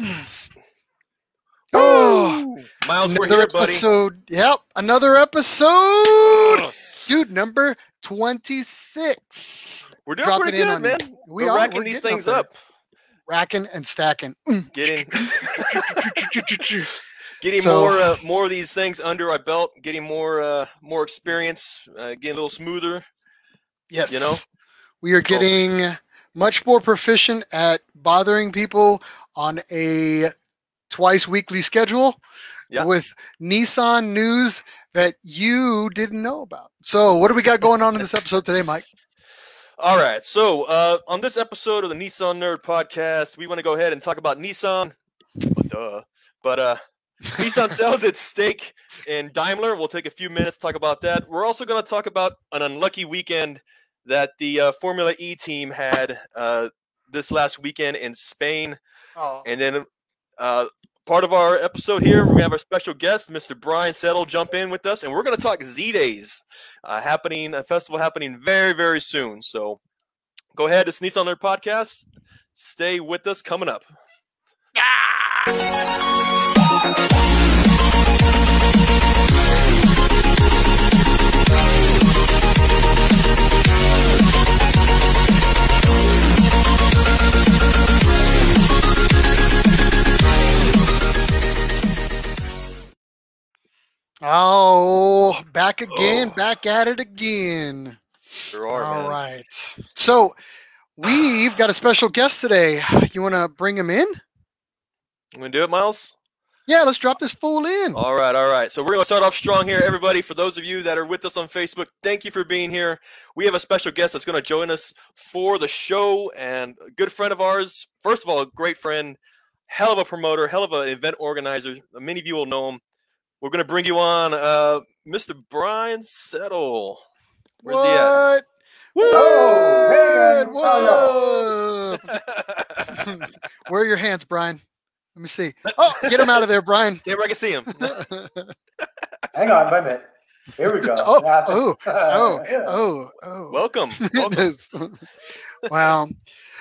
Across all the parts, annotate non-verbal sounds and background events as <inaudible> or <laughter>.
<sighs> Oh, Miles, we're another here, buddy. episode. Yep, another episode, dude. Number twenty-six. We're doing Dropping pretty good, on man. We We're are. racking these things up up. Racking and stacking. Getting <laughs> getting So- more uh, more of these things under our belt. Getting more uh, more experience. Uh, getting a little smoother. Yes. You know? we are getting much more proficient at bothering people on a twice weekly schedule Yeah. with Nissan news that you didn't know about. So, what do we got going on in this episode today, Mike? All right. So uh, on this episode of the Nissan Nerd Podcast, we want to go ahead and talk about Nissan. Well, duh. But uh, Nissan <laughs> sells its stake in Daimler. We'll take a few minutes to talk about that. We're also going to talk about an unlucky weekend that the uh, Formula E team had uh, this last weekend in Spain. Oh, And then uh, part of our episode here, we have our special guest, Mr. Brian Settle, jump in with us, and we're going to talk Z Days uh, happening, a festival happening very, very soon. So go ahead, it's Nissan Nerd Podcast. Stay with us coming up. Oh, back again, Oh. back at it again. Sure are, All man. right. So, we've got a special guest today. You want to bring him in? You going to do it, Miles? Yeah, let's drop this fool in. All right, all right. So we're going to start off strong here, everybody. For those of you that are with us on Facebook, thank you for being here. We have a special guest that's going to join us for the show and a good friend of ours. First of all, a great friend, hell of a promoter, hell of an event organizer. Many of you will know him. We're going to bring you on, uh, Mr. Brian Settle. Where's what? he at? Oh, hey, What? guys. What's up? <laughs> Where are your hands, Brian? Let me see. Oh, get him out of there, Brian. <laughs> Yeah, I can see him. <laughs> Hang on, wait a minute. Here we go. Oh, oh, oh, Yeah. oh, oh. Welcome. Welcome. Wow.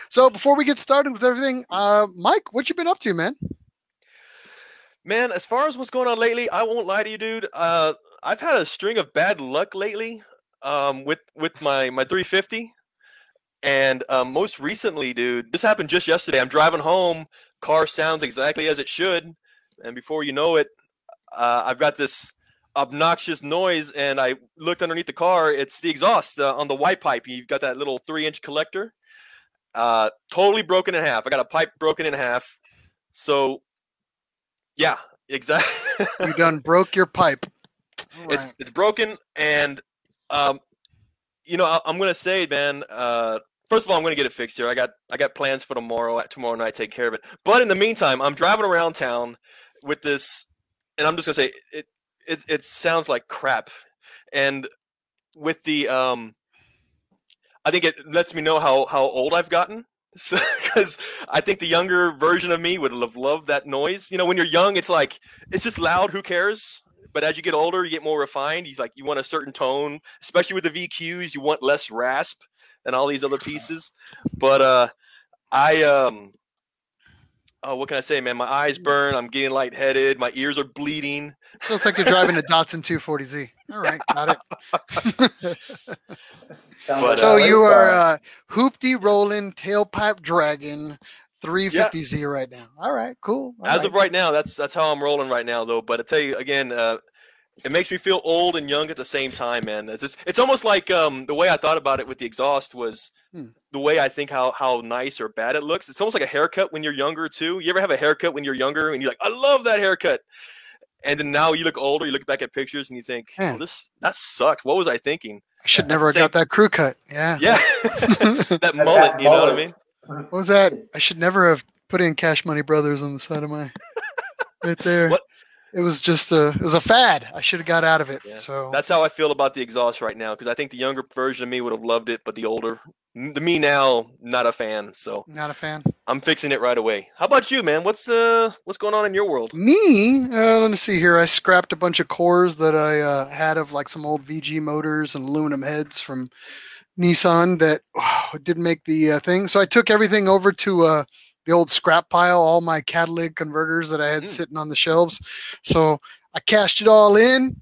So before we get started with everything, uh, Mike, what you been up to, man? Man, as far as what's going on lately, I won't lie to you, dude. Uh, I've had a string of bad luck lately um, with with my my 350, and um, most recently, dude, this happened just yesterday. I'm driving home, car sounds exactly as it should, and before you know it, uh, I've got this obnoxious noise, and I looked underneath the car. It's the exhaust uh, on the Y-pipe. You've got that little three inch collector, uh, totally broken in half. I got a pipe broken in half, so yeah, exactly. <laughs> You done broke your pipe. it's Right. it's broken, and um, you know I, I'm gonna say, man. Uh, first of all, I'm gonna get it fixed here. I got I got plans for tomorrow. Tomorrow night, take care of it. But in the meantime, I'm driving around town with this, and I'm just gonna say it. It it sounds like crap, and with the um, I think it lets me know how how old I've gotten. Because <laughs> I think the younger version of me would have loved that noise. You know, when you're young, it's like it's just loud. Who cares? But as you get older, you get more refined. You like you want a certain tone, especially with the VQs. You want less rasp and all these other pieces. But uh, I um, oh, what can I say, man? My eyes burn. I'm getting lightheaded. My ears are bleeding. So it's like you're driving a Datsun 240Z. All right, got it. <laughs> But, so a race you are car. uh, hoopty rolling tailpipe dragon 350Z right now. All right, cool. All As right. of right now, that's that's how I'm rolling right now, though. But I tell you again, uh, it makes me feel old and young at the same time, man. It's just, it's almost like um, the way I thought about it with the exhaust was Hmm. the way I think how how nice or bad it looks. It's almost like a haircut when you're younger too. You ever have a haircut when you're younger and you're like, I love that haircut, and then now you look older, you look back at pictures and you think, Yeah. oh, this that sucked. What was I thinking? I should that's never have the got that crew cut. Yeah. Yeah, <laughs> that That- mullet. that You know what I mean? What was that? I should never have put in Cash Money Brothers on the side of my <laughs> right there. What? It was just a it was a fad. I should have got out of it. Yeah, So That's how I feel about the exhaust right now because I think the younger version of me would have loved it, but the older, m- the me now, not a fan. So not a fan. I'm fixing it right away. How about you, man? What's uh what's going on in your world? Me, uh, let me see here. I scrapped a bunch of cores that I uh, had of like some old VG motors and aluminum heads from Nissan that <sighs> didn't make the uh, thing. So I took everything over to uh, the old scrap pile, all my catalytic converters that I had Mm. sitting on the shelves. So I cashed it all in.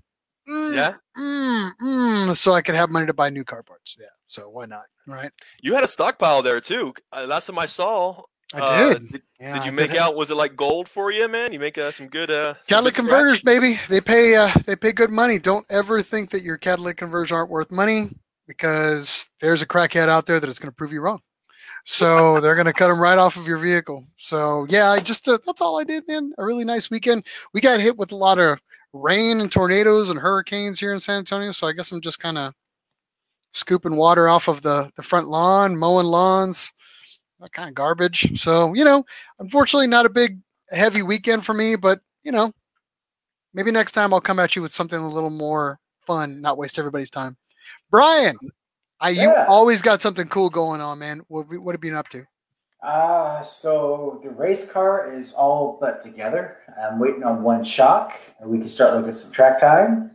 Mm, Yeah. Mm, mm, so I could have money to buy new car parts. Yeah. So why not? Right. You had a stockpile there too. Uh, last time I saw, I uh, did. Did, Yeah, did you did make have- out? Was it like gold for you, man? You make uh, some good uh, some Catalytic good converters, baby. They pay. Uh, they pay good money. Don't ever think that your catalytic converters aren't worth money because there's a crackhead out there that is going to prove you wrong. So <laughs> they're going to cut them right off of your vehicle. So yeah, I just uh, that's all I did, man. A really nice weekend. We got hit with a lot of rain and tornadoes and hurricanes here in San Antonio. So I guess I'm just kind of scooping water off of the the front lawn, mowing lawns, that kind of garbage. So you know, unfortunately, not a big heavy weekend for me, but you know, maybe next time I'll come at you with something a little more fun, not waste everybody's time. Brian, I, you always got something cool going on, man. What what have you been up to? Uh, so the race car is all but together. I'm waiting on one shock, and we can start looking at some track time.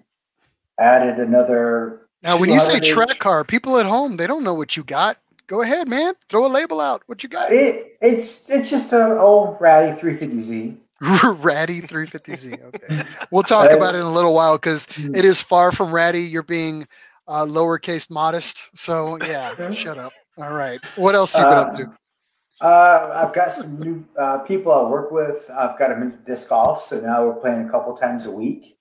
Added another. Now, when you say track car, people at home they don't know what you got. Go ahead, man. Throw a label out. What you got? It, it's it's just an old ratty 350Z. <laughs> ratty 350Z. Okay, we'll talk about it in a little while because it is far from ratty. You're being uh, lowercase modest. So yeah, <laughs> shut up. All right. What else you been up to? Uh, I've got some new uh, people I work with. I've got them into disc golf, so now we're playing a couple times a week.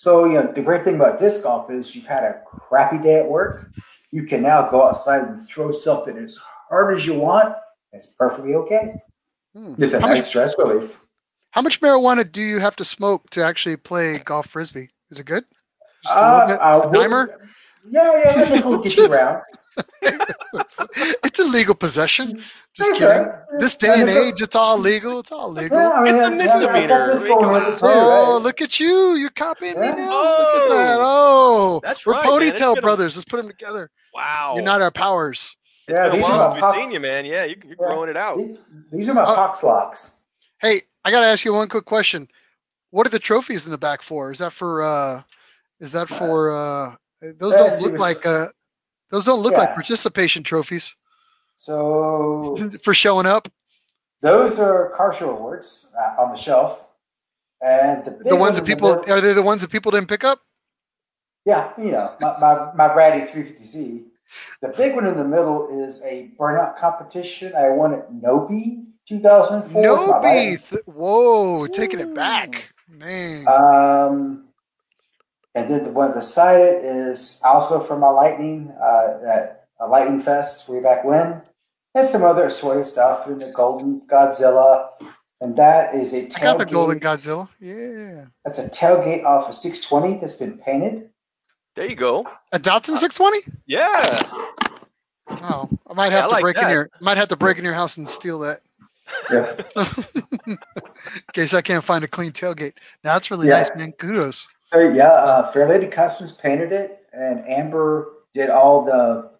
So you know the great thing about disc golf is you've had a crappy day at work. You can now go outside and throw something as hard as you want. It's perfectly okay. Hmm. It's a How nice many- stress relief. How much marijuana do you have to smoke to actually play golf frisbee? Is it good? Just a Uh, little bit? I A wouldn't- Yeah, yeah, go get you <laughs> around. <laughs> it's a legal possession. Just That's kidding. This day and age, it's all legal. It's all legal. Yeah, I mean, It's a misdemeanor. this I mean, going come with on. it too, Oh, right? look at you! You're copying me Yeah. now. Look at that. Oh, That's we're right, ponytail been a- brothers. Let's put them together. Wow. You're not our powers. It's Yeah, been a these while are since my we've pops. seen you, man. Yeah, you, you're Yeah. growing it out. These, these are my Uh, pox locks. Hey, I gotta ask you one quick question. What are the trophies in the back for? Is that for? uh Is that for? uh Those Uh, don't look like. uh Those don't look like participation trophies So <laughs> for showing up. those are car show awards uh, on the shelf, and the, The ones one that people middle- are they the ones that people didn't pick up? yeah, you know, my my, my Ratty 350Z. The big one in the middle is a burnout competition. I won at NOPI 2004. No My Ratty- beef. Whoa, taking it back. Man. Um, and then the one beside it is also from my Lightning, uh, at a Lightning Fest way back when, and some other assorted stuff in the Golden Godzilla. And that is a I got the golden Godzilla. Yeah. That's a tailgate off a 620 that's been painted. There you go. A Datsun 620? Yeah. Oh, I might have I to like break in your might have to break in your house and steal that. Yeah. <laughs> In case I can't find a clean tailgate. Now that's really Yeah. nice, man. Kudos. So yeah, uh, Fair Lady Customs painted it, and Amber did all the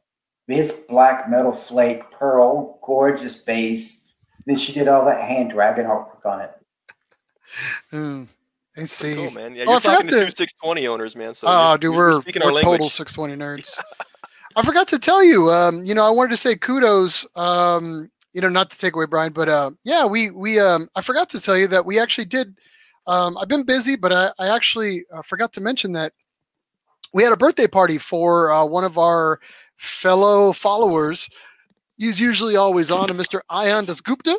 this black metal flake pearl, gorgeous base. Then she did all that hand dragon artwork on it. <laughs> Mm, I see. Cool, man. Yeah, Oh, you're forgot talking to to- two 620 owners, man. So oh, you're, dude, we're, you're speaking we're our language. total 620 nerds. <laughs> I forgot to tell you. Um, you know, I wanted to say kudos. Um, you know, not to take away Brian, but uh, yeah, we we um, I forgot to tell you that we actually did. Um, I've been busy, but I, I actually uh, forgot to mention that we had a birthday party for uh, one of our fellow followers. He's usually always on, a Mr. Ayan Dasgupta.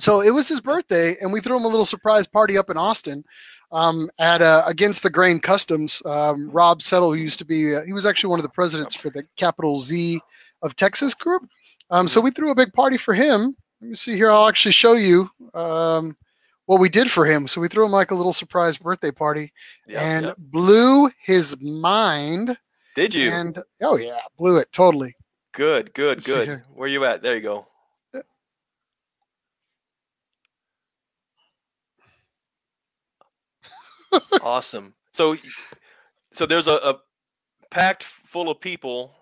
So it was his birthday, and we threw him a little surprise party up in Austin um, at uh, Against the Grain Customs. Um, Rob Settle, who used to be, uh, he was actually one of the presidents for the Capital Z of Texas group. Um, so we threw a big party for him. Let me see here. I'll actually show you um, what we did for him. So we threw him like a little surprise birthday party Yeah, and yeah. blew his mind. Did you? And oh yeah, blew it totally. Good, good, Let's good. Where you at? There you go. Uh, <laughs> awesome. So, so there's a, a packed full of people,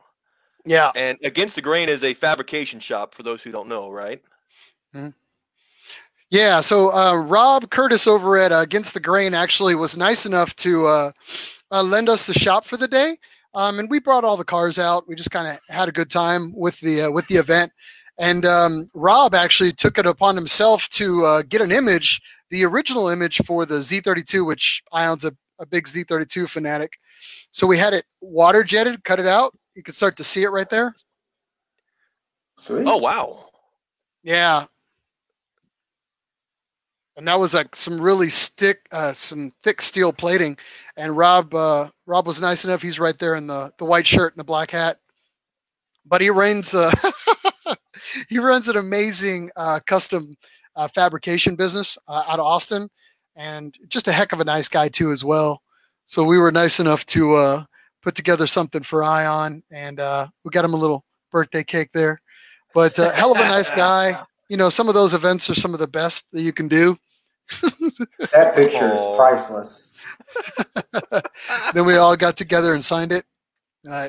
Yeah. and Against the Grain is a fabrication shop. For those who don't know, right? Mm-hmm. Yeah, so uh, Rob Curtis over at uh, Against the Grain actually was nice enough to uh, uh, lend us the shop for the day, um, and we brought all the cars out. We just kind of had a good time with the uh, with the event, And um, Rob actually took it upon himself to uh, get an image, the original image for the Z32, which Ion's a, a big Z32 fanatic. So we had it water jetted, cut it out. You can start to see it right there. Sweet. Oh wow. Yeah. And that was like some really stick, uh, some thick steel plating. And Rob, uh, Rob was nice enough. He's right there in the the white shirt and the black hat. But he runs, uh, <laughs> he runs an amazing uh, custom uh, fabrication business uh, out of Austin, and just a heck of a nice guy too as well. So we were nice enough to put together something for Ion, and we got him a little birthday cake there. But hell of a nice guy. <laughs> You know, some of those events are some of the best that you can do. That picture is priceless. <laughs> then we all got together and signed it. Uh,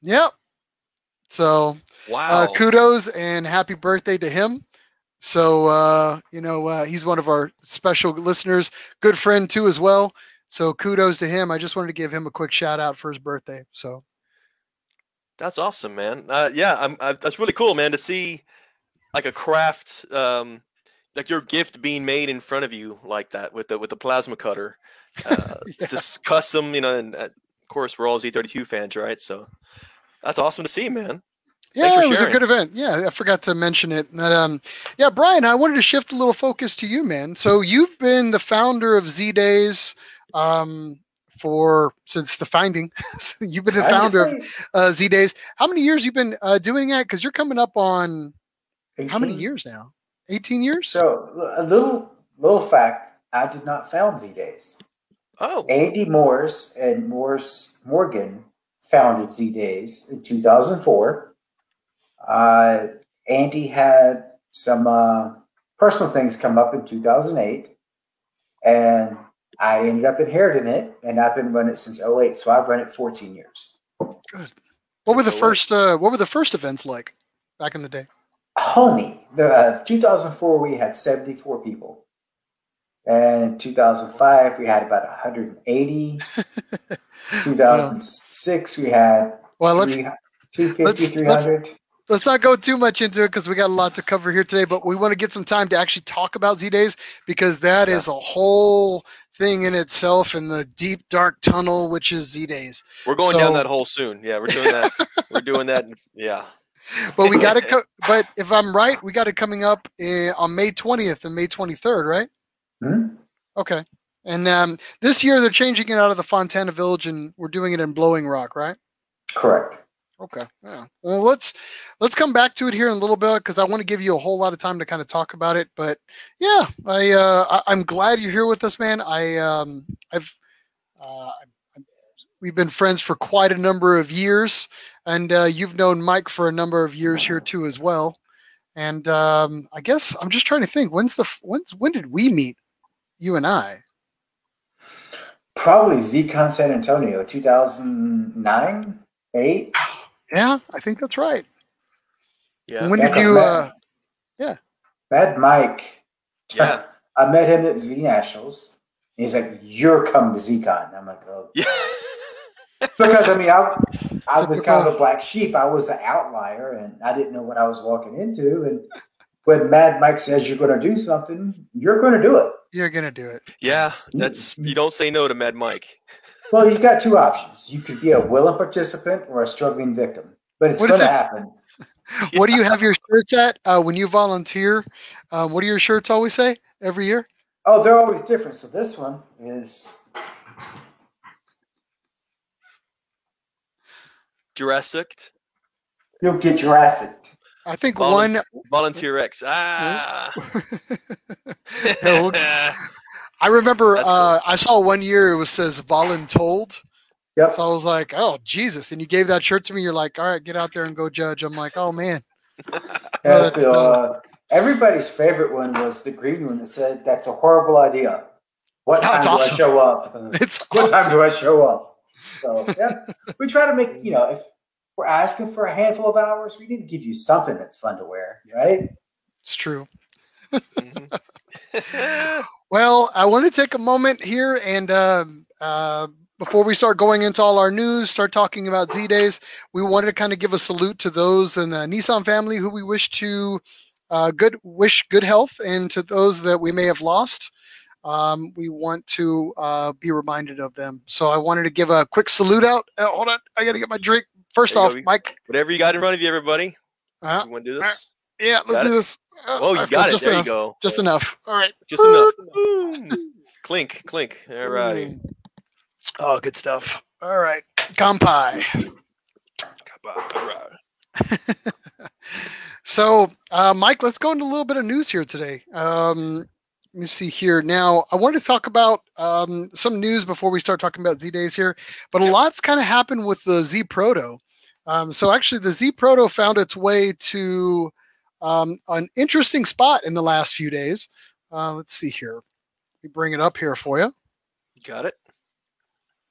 yep. So Wow. uh, kudos and happy birthday to him. So uh, you know uh, he's one of our special listeners, good friend too as well. So kudos to him. I just wanted to give him a quick shout out for his birthday. So That's awesome, man. Uh, yeah, I'm, I, that's really cool, man, to see like a craft, um, like your gift being made in front of you like that with the with the plasma cutter. Uh, <laughs> Yeah. Just custom, you know, and uh, of course we're all Z32 fans, right? So that's awesome to see, man. yeah, for it was a good event. Yeah, I forgot to mention it. But, um, yeah, Brian, I wanted to shift a little focus to you, man. So you've been the founder of Z Days um, for since the finding. <laughs> you've been the founder of uh, Z Days. How many years you've been uh, doing that? Because you're coming up on how many years now? 18 years? So a little little fact: I did not found Z Days. Oh, Andy Morse and Morse Morgan founded Z Days in 2004. Uh, Andy had some uh, personal things come up in 2008, and I ended up inheriting it, and I've been running it since 08. So I've run it 14 years. Good. What were the first? Uh, what were the first events like back in the day? Homie, the uh, 2004 we had 74 people, and in 2005 we had about 180. <laughs> 2006 we had Well, let's 250, let's- let's- let's not go too much into it because we got a lot to cover here today. But we want to get some time to actually talk about Z Days because that is Yeah. a whole thing in itself in the deep dark tunnel, which is Z Days. we're going So- down that hole soon. Yeah, we're doing that. <laughs> we're doing that. Yeah. But we got it. <laughs> Co- but if I'm right, we got it coming up uh, on May 20th and May 23rd, right? Hmm? Okay. And um, this year they're changing it out of the Fontana Village, and we're doing it in Blowing Rock, right? Correct. Okay. Yeah. Well, let's let's come back to it here in a little bit because I want to give you a whole lot of time to kind of talk about it. But yeah, I, uh, I I'm glad you're here with us, man. I um I've uh, I'm- we've been friends for quite a number of years, and uh, you've known Mike for a number of years here too as well. And um, I guess I'm just trying to think when's the when's when did we meet, you and I? Probably ZCon San Antonio, 2009, 8. Yeah, I think that's right. Yeah. when Yeah, did 'cause you? Matt- Uh, Mad Mike. Yeah. <laughs> I met him at Z Nationals. He's like, "You're coming to ZCon." I'm like, "Oh," Yeah. <laughs> because I mean, I, I was kind of a black sheep. I was an outlier, and I didn't know what I was walking into. And when Mad Mike says you're going to do something, you're going to do it. you're gonna do it. yeah. That's you don't say no to Mad Mike. Well, you've got two options. You could be a willing participant or a struggling victim, but it's What going to it? happen. <laughs> What do you have your shirts at uh, when you volunteer? Um, what do your shirts always say every year? Oh, they're always different. So this one is Jurassic you'll get Jurassic. I think Volun- one. Volunteer X. Ah. <laughs> Yeah, well, I remember That's uh, I saw one year it was says voluntold. Yep. So I was like, oh Jesus! And you gave that shirt to me. You're like, all right, get out there and go judge. I'm like, oh man. <laughs> Yeah, that's so, uh, everybody's favorite one was the green one that said, "That's a horrible idea." What time That's do awesome. I show up? <laughs> It's what time do I show up? So yeah, we try to make you know if we're asking for a handful of hours, we need to give you something that's fun to wear, right? It's true. Mhm. <laughs> <laughs> Well, I want to take a moment here and um, uh, before we start going into all our news, start talking about Z Days, we wanted to kind of give a salute to those in the Nissan family who we wish to uh, good wish good health, and to those that we may have lost. Um, we want to uh, be reminded of them. So I wanted to give a quick salute out. Uh, hold on, I got to get my drink. First off, go. Mike. Whatever you got in front of you, everybody. Uh, You want to do this? yeah, let's do this. Uh, Oh, you got it. Just There enough. you go. Just enough. All right. Just enough. <laughs> Clink, clink. All right. Mm. Oh, good stuff. All right. Kampai. All right. <laughs> So, uh, Mike, let's go into a little bit of news here today. Um, let me see here. Now, I wanted to talk about um, some news before we start talking about Z Days here, but a lot's kind of happened with the Z Proto. Um, so, actually, the Z Proto found its way to um, an interesting spot in the last few days. Uh, let's see here. Let me bring it up here for you. Got it.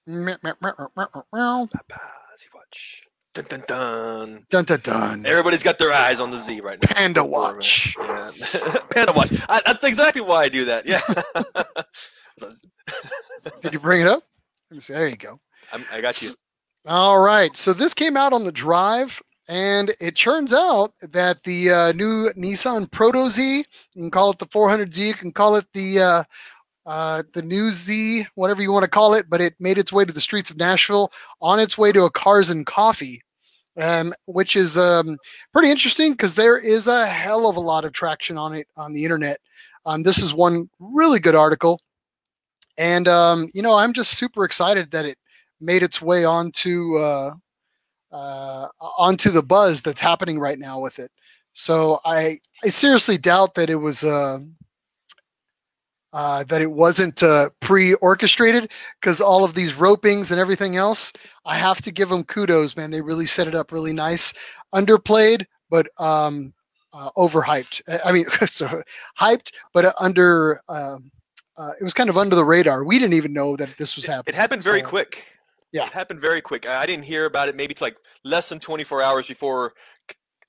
Meow, meow, meow, watch. Dun dun dun. Dun dun dun. Everybody's got their eyes on the Z right now. Panda Don't worry, man. watch. Yeah. <laughs> Panda watch. I, that's exactly why I do that. Yeah. <laughs> Did you bring it up? Let me see. There you go. I'm, I got you. All right. So this came out on the drive, and it turns out that the uh, new Nissan Proto Z, you can call it the 400Z, you can call it the uh, uh, the new Z, whatever you want to call it, but it made its way to the streets of Nashville on its way to a Cars and Coffee, um, which is um, pretty interesting because there is a hell of a lot of traction on it on the internet. Um, this is one really good article, and um, you know I'm just super excited that it made its way onto uh, uh, onto the buzz that's happening right now with it. So I I seriously doubt that it was uh, that it wasn't uh, pre-orchestrated because all of these ropings and everything else. I have to give them kudos, man. They really set it up really nice, underplayed but um, uh, overhyped. I- mean, <laughs> so hyped but uh, under. Um, uh, it was kind of under the radar. We didn't even know that this was happening. it happened very So- quick. Yeah. It happened very quick. I I didn't hear about it maybe it's like less than 24 hours before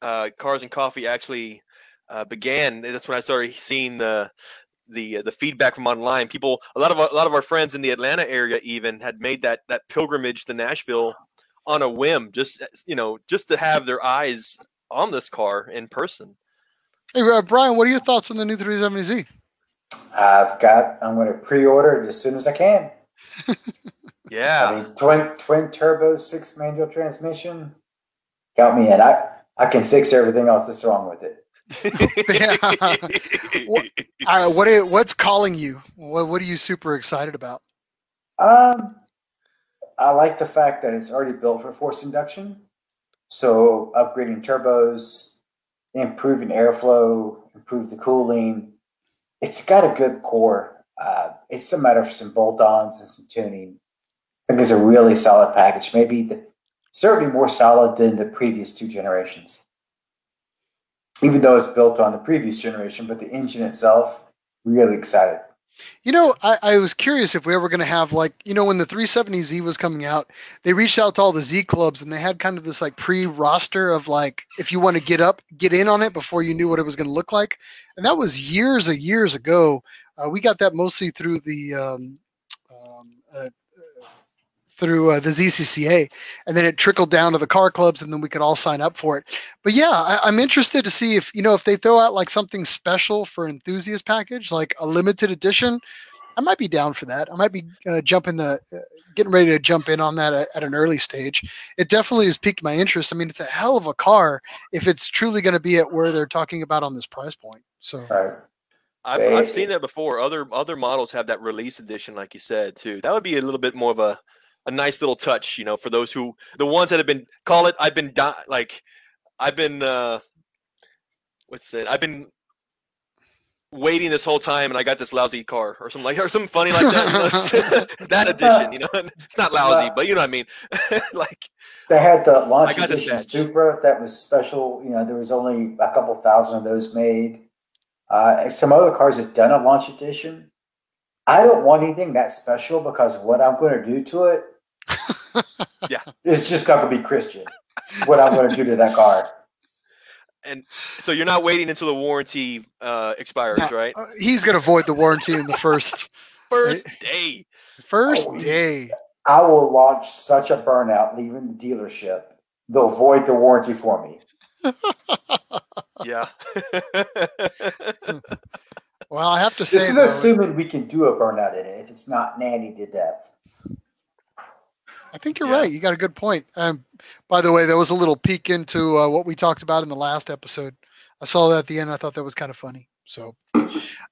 uh, Cars and Coffee actually uh, began. That's when I started seeing the the uh, the feedback from online. People, a lot of a lot of our friends in the Atlanta area even had made that that pilgrimage to Nashville on a whim, just you know, just to have their eyes on this car in person. Hey, uh, Brian, what are your thoughts on the new 370Z? I've got. I'm going to pre-order it as soon as I can. <laughs> Yeah. I mean, twin twin turbo six manual transmission. got me in. I I can fix everything else that's wrong with it. <laughs> What- what are, what's calling you? What, what are you super excited about? Um, I like the fact that it's already built for forced induction. So upgrading turbos, improving airflow, improve the cooling. It's got a good core. Uh, it's a matter of some bolt-ons and some tuning. I think it's a really solid package. Maybe the, certainly more solid than the previous two generations. Even though it's built on the previous generation, but the engine itself, really excited. You know, I, I was curious if we were going to have like, you know, when the 370Z was coming out, they reached out to all the Z clubs and they had kind of this like pre-roster of like, if you want to get up, get in on it before you knew what it was going to look like, and that was years and years ago. Uh, we got that mostly through the um, um, uh, through uh, the ZCCA, and then it trickled down to the car clubs, and then we could all sign up for it. But yeah, I, I'm interested to see if you know if they throw out like something special for enthusiast package, like a limited edition. I might be down for that. I might be uh, jumping the, uh, getting ready to jump in on that at, at an early stage. It definitely has piqued my interest. I mean, it's a hell of a car if it's truly going to be at where they're talking about on this price point. So I've, I've seen that before. Other other models have that release edition, like you said, too. That would be a little bit more of a, a nice little touch, you know, for those who the ones that have been call it. I've been di- like, I've been uh, what's it? I've been waiting this whole time, and I got this lousy car or something like or something funny like that. you know, it's- <laughs> <laughs> that edition, you know, it's not lousy, but you know what I mean. <laughs> like, They had the launch I got edition. Supra that was special. You know, there was only a couple thousand of those made. Uh, some other cars have done a launch edition. I don't want anything that special because what I'm going to do to it, Yeah. it's just got to be Christian. What I'm going to do to that car. And so you're not waiting until the warranty uh, expires, Yeah. right? uh, he's going to void the warranty in the first <laughs> First <laughs> day. first Oh, day. I will launch such a burnout leaving the dealership. They'll void the warranty for me. <laughs> yeah. well, I have to say, this is though, assuming we can do a burnout in it if it's not nanny to death. I think you're Yeah. right. You got a good point. Um, by the way, there was a little peek into uh, what we talked about in the last episode. I saw that at the end. I thought that was kind of funny. So,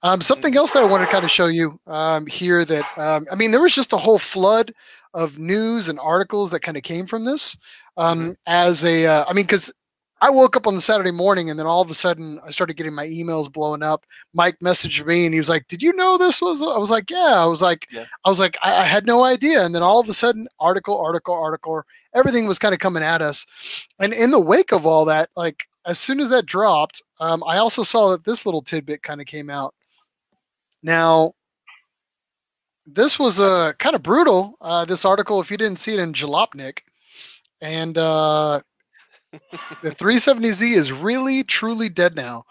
um, something else that I wanted to kind of show you um, here that um, I mean, there was just a whole flood of news and articles that kind of came from this. Um, As a, uh, I mean, because I woke up on the Saturday morning and then all of a sudden I started getting my emails blowing up. Mike messaged me and he was like, "Did you know this was?" I was like, "Yeah." I was like, Yeah. I was like, I, I had no idea. And then all of a sudden, article, article, article, everything was kind of coming at us. And in the wake of all that, like as soon as that dropped, um, I also saw that this little tidbit kind of came out. Now, this was uh, kind of brutal. Uh, this article, if you didn't see it in Jalopnik, and uh, the 370Z is really, truly dead now.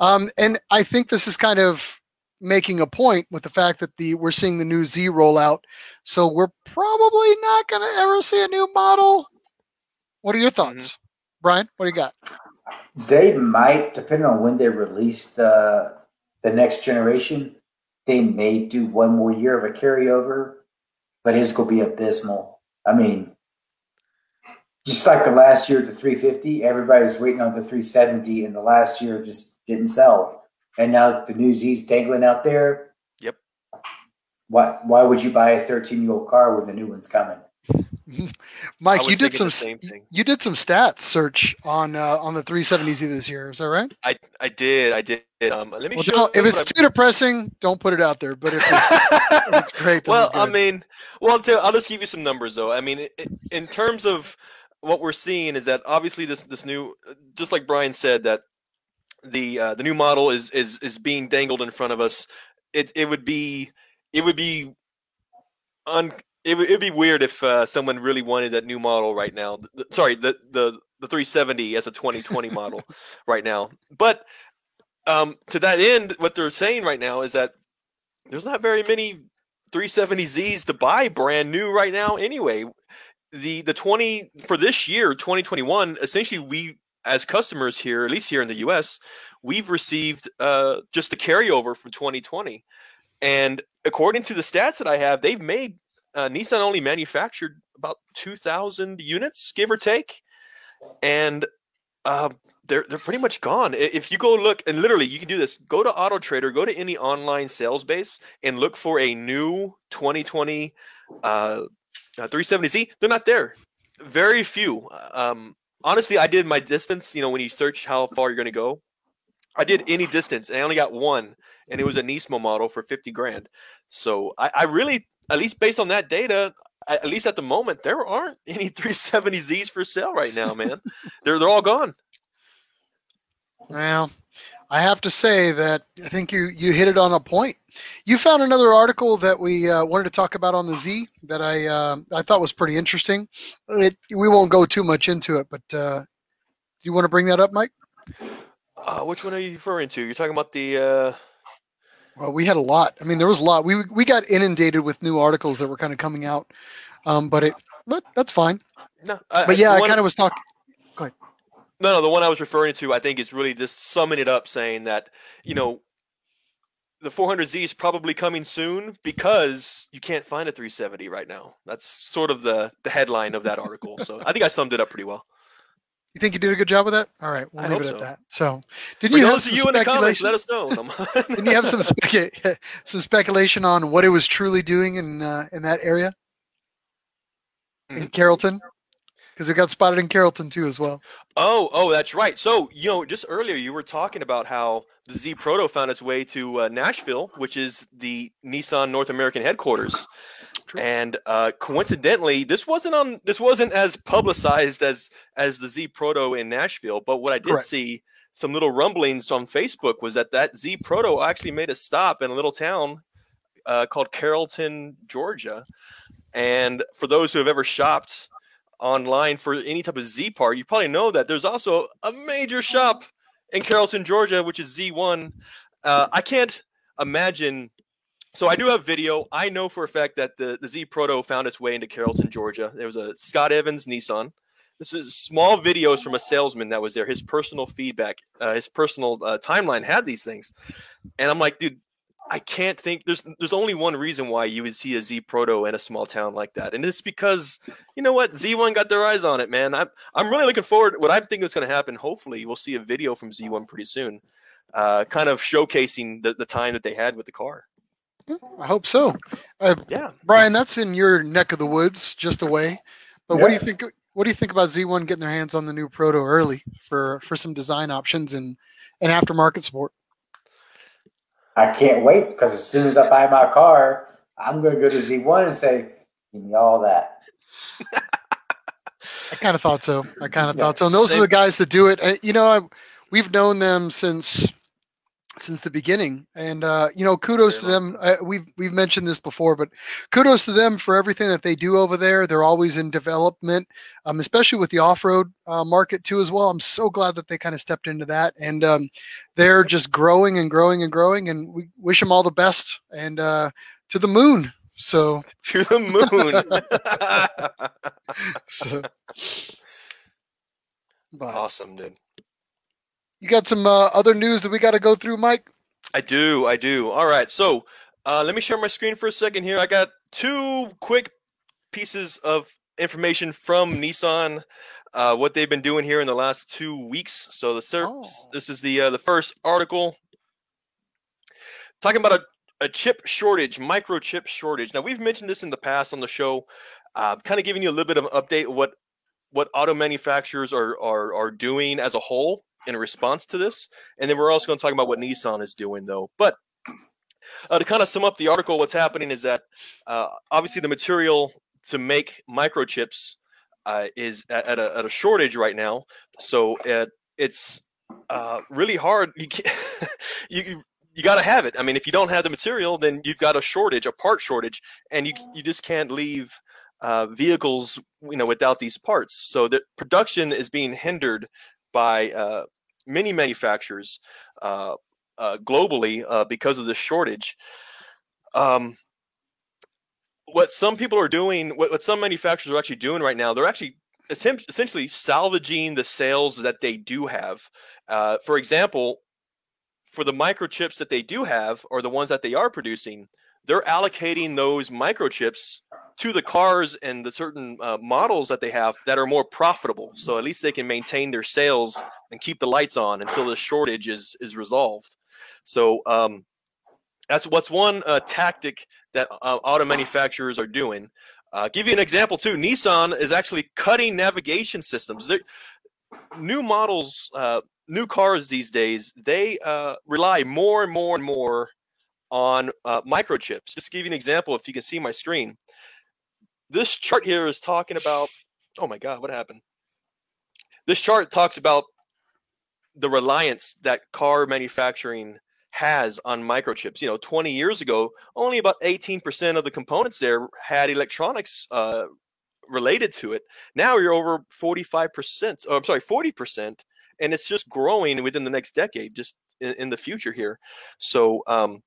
Um, and I think this is kind of making a point with the fact that the we're seeing the new Z rollout. So we're probably not going to ever see a new model. What are your thoughts, Brian? What do you got? They might, depending on when they release the the next generation, they may do one more year of a carryover, but it's gonna be abysmal. I mean, just like the last year, the 350, everybody was waiting on the 370, and the last year just didn't sell. And now the new Z's dangling out there. Yep. Why why would you buy a 13 year old car when the new one's coming? <laughs> Mike, you did some the same thing. you did some stats search on uh, on the 370Z this year. Is that right? I I did. I did. Um, let me Well, show don't- you if it's too depressing, don't put it out there. But if it's, if it's great, then <laughs> well, we're I mean, well, I'll, tell, I'll just give you some numbers though. I mean, i- i- in terms of what we're seeing is that obviously this this new, just like Brian said, that the uh, the new model is is is being dangled in front of us. It it would be it would be un it would it'd be weird if uh, someone really wanted that new model right now. Th- th- sorry, the the the 370 as a 2020 model <laughs> right now. But um, to that end, what they're saying right now is that there's not very many 370Zs to buy brand new right now anyway. The the 20 for this year, 2021, essentially we as customers here, at least here in the US, we've received uh, just the carryover from 2020. And according to the stats that I have, they've made uh, Nissan only manufactured about 2,000 units, give or take, and uh, they're they're pretty much gone. If you go look, and literally you can do this, go to Auto Trader, go to any online sales base, and look for a new 2020 uh, uh, 370Z. They're not there. Very few. Um, honestly, I did my distance. You know, when you search how far you're going to go, I did any distance, and I only got one, and it was a Nismo model for 50 grand. So I, I really, at least based on that data, at least at the moment, there aren't <laughs> any 370Zs for sale right now, man. they're they're all gone. Well, I have to say that I think you you hit it on a point. You found another article that we uh, wanted to talk about on the Z that I uh, I thought was pretty interesting. It, we won't go too much into it, but uh, do you want to bring that up, Mike? Uh, which one are you referring to? You're talking about the. Uh... Well, we had a lot. I mean, there was a lot. We we got inundated with new articles that were kind of coming out, um, but it but that's fine. No, I, But yeah, I kind of was talking. No, no, the one I was referring to, I think, is really just summing it up, saying that you know the 400Z is probably coming soon because you can't find a 370 right now. That's sort of the the headline of that article. So I think I summed it up pretty well. You think you did a good job with that? All right, we'll I leave it so. at that. So, did you have some you in the comments, speculation? let us know. <laughs> <laughs> Didn't you have some specu- <laughs> some speculation on what it was truly doing in uh, in that area in Mhm. Carrollton? Because it got spotted in Carrollton too, as well. Oh, oh, that's right. So, you know, just earlier you were talking about how the Z Proto found its way to uh, Nashville, which is the Nissan North American headquarters. True. And uh, coincidentally, this wasn't on. This wasn't as publicized as as the Z Proto in Nashville. But what I did Correct. see some little rumblings on Facebook was that that Z Proto actually made a stop in a little town uh, called Carrollton, Georgia. And for those who have ever shopped online for any type of Z part, you probably know that there's also a major shop in Carrollton, Georgia, which is Z1. Uh, I can't imagine so I do have video. I know for a fact that the, the Z Proto found its way into Carrollton, Georgia. There was a Scott Evans Nissan. This is small videos from a salesman that was there. His personal feedback, uh, his personal uh, timeline had these things, and I'm like, dude, I can't think. There's there's only one reason why you would see a Z Proto in a small town like that, and it's because you know what Z1 got their eyes on it, man. I'm I'm really looking forward. What I think is going to happen. Hopefully, we'll see a video from Z1 pretty soon, uh, kind of showcasing the, the time that they had with the car. I hope so. Uh, Yeah. Brian, that's in your neck of the woods, just away. But what do you think? What do you think about Z1 getting their hands on the new Proto early for for some design options and and aftermarket support? I can't wait because as soon as I buy my car, I'm going to go to Z1 and say, "Give me all that." <laughs> I kind of thought so. I kind of Yeah, thought so. And those are the guys that do it. Uh, You know, I, we've known them since since the beginning, and uh, you know, kudos to them. Uh, we've we've mentioned this before, but kudos to them for everything that they do over there. They're always in development, um, especially with the off road uh, market too as well. I'm so glad that they kind of stepped into that, and um, they're just growing and growing and growing. And we wish them all the best and uh, to the moon. So, <laughs> To the moon. <laughs> <laughs> so but awesome, dude. You got some uh, other news that we got to go through, Mike. I do, I do. All right, so uh, let me share my screen for a second here. I got two quick pieces of information from Nissan, uh, what they've been doing here in the last two weeks. So the Oh. this is the uh, the first article talking about a, a chip shortage, microchip shortage. Now we've mentioned this in the past on the show, uh, kind of giving you a little bit of an update of what what auto manufacturers are are are doing as a whole in response to this. And then we're also going to talk about what Nissan is doing, though. But uh, to kind of sum up the article, what's happening is that uh, obviously the material to make microchips uh, is at, at, a, at a shortage right now. So it, it's uh, really hard. You <laughs> you you got to have it. I mean, if you don't have the material, then you've got a shortage, a part shortage, and you you just can't leave uh, vehicles, you know, without these parts. So the production is being hindered by uh, many manufacturers uh, uh, globally uh, because of this shortage. Um, what some people are doing, what, what some manufacturers are actually doing right now, they're actually essentially salvaging the sales that they do have. Uh, for example, for the microchips that they do have, or the ones that they are producing, they're allocating those microchips to the cars and the certain uh, models that they have that are more profitable. So at least they can maintain their sales and keep the lights on until the shortage is is resolved. So um, that's what's one uh, tactic that uh, auto manufacturers are doing. Uh, give you an example too. Nissan is actually cutting navigation systems. They're, new models, uh, new cars these days, they uh, rely more and more and more on microchips. Just to give you an example, if you can see my screen, this chart here is talking about. Oh my God, what happened? This chart talks about the reliance that car manufacturing has on microchips. You know, 20 years ago, only about 18% of the components there had electronics uh, related to it. Now you're over 45%. Oh, I'm sorry, 40%, and it's just growing within the next decade, just in, in the future here. So, um,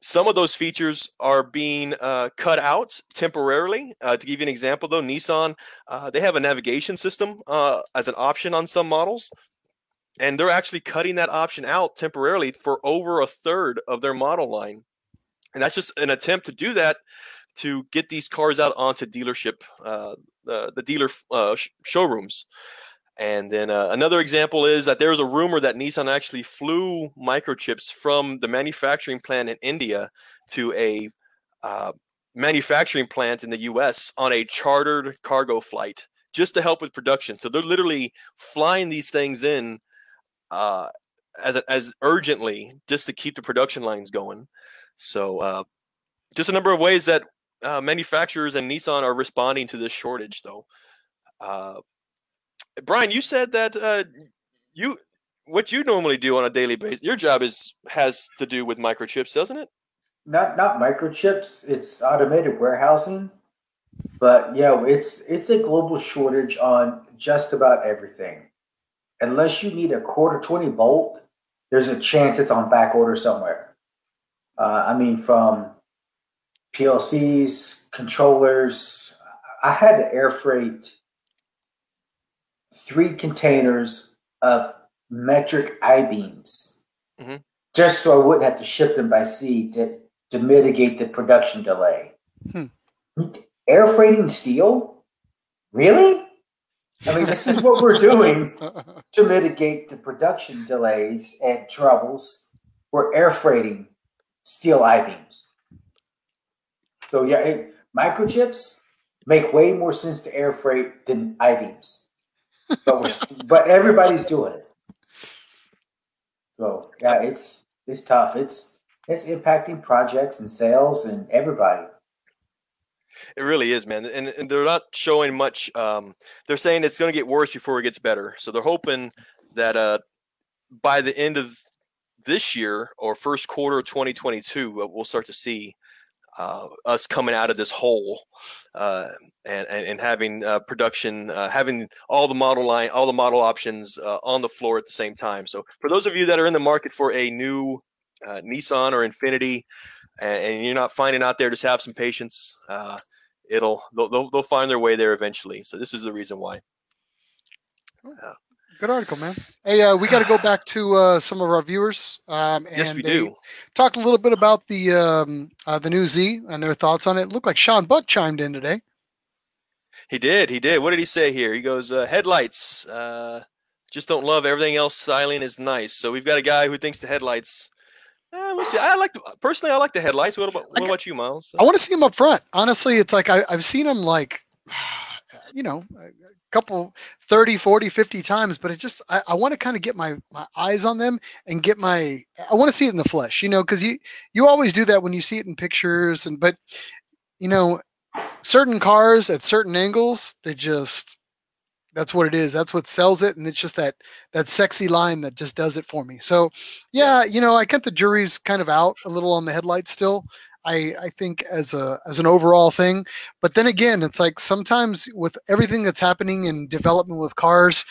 some of those features are being uh, cut out temporarily. Uh, to give you an example, though, Nissan uh, they have a navigation system uh, as an option on some models, and they're actually cutting that option out temporarily for over a third of their model line. And that's just an attempt to do that to get these cars out onto dealership, uh, the the dealer uh, sh- showrooms. And then uh, another example is that there's a rumor that Nissan actually flew microchips from the manufacturing plant in India to a uh, manufacturing plant in the U.S. on a chartered cargo flight just to help with production. So they're literally flying these things in uh, as as urgently just to keep the production lines going. So uh, just a number of ways that uh, manufacturers and Nissan are responding to this shortage, though. Brian, you said that uh, you what you normally do on a daily basis. Your job is has to do with microchips, doesn't it? Not not microchips. It's automated warehousing. But yeah, it's it's a global shortage on just about everything. Unless you need a quarter twenty bolt, there's a chance it's on back order somewhere. Uh, I mean, from PLCs, controllers. I had to air freight three containers of metric I beams Mhm. just so I wouldn't have to ship them by sea to, to mitigate the production delay. Hmm. Air freighting steel? Really? I mean, this is what we're doing <laughs> to mitigate the production delays and troubles. We're air freighting steel I beams. So yeah, it, microchips make way more sense to air freight than I beams, but but everybody's doing it. So yeah, it's it's tough. It's it's impacting projects and sales and everybody. It really is, man. And, and they're not showing much. Um, they're saying it's going to get worse before it gets better. So they're hoping that uh, by the end of this year or first quarter of 2022, uh, we'll start to see uh, us coming out of this hole uh, and, and, and having uh, production, uh, having all the model line, all the model options uh, on the floor at the same time. So for those of you that are in the market for a new uh, Nissan or Infiniti, and, and you're not finding out there, just have some patience. Uh, it'll they'll, they'll, they'll find their way there eventually. So this is the reason why. Good article, man. Hey, uh, we got to go <sighs> back to uh, some of our viewers. Um, and Yes, we do. Talked a little bit about the um, uh, the new Z and their thoughts on it. Looked like Sean Buck chimed in today. He did. He did. What did he say here? He goes, uh, headlights. Uh, just don't love everything else. Styling is nice. So we've got a guy who thinks the headlights. Uh, we'll see. I like the, personally. I like the headlights. What about what about you, Miles? I want to see him up front. Honestly, it's like I, I've seen him like, you know, a couple 30, 40, 50 times, but it just, I, I want to kind of get my, my eyes on them and get my, I want to see it in the flesh, you know, because you, you always do that when you see it in pictures and, but, you know, certain cars at certain angles, they just, that's what it is. That's what sells it. And it's just that, that sexy line that just does it for me. So yeah, you know, I think the jury's kind of out a little on the headlights still. I, I think as a as an overall thing. But then again, it's like sometimes with everything that's happening in development with cars,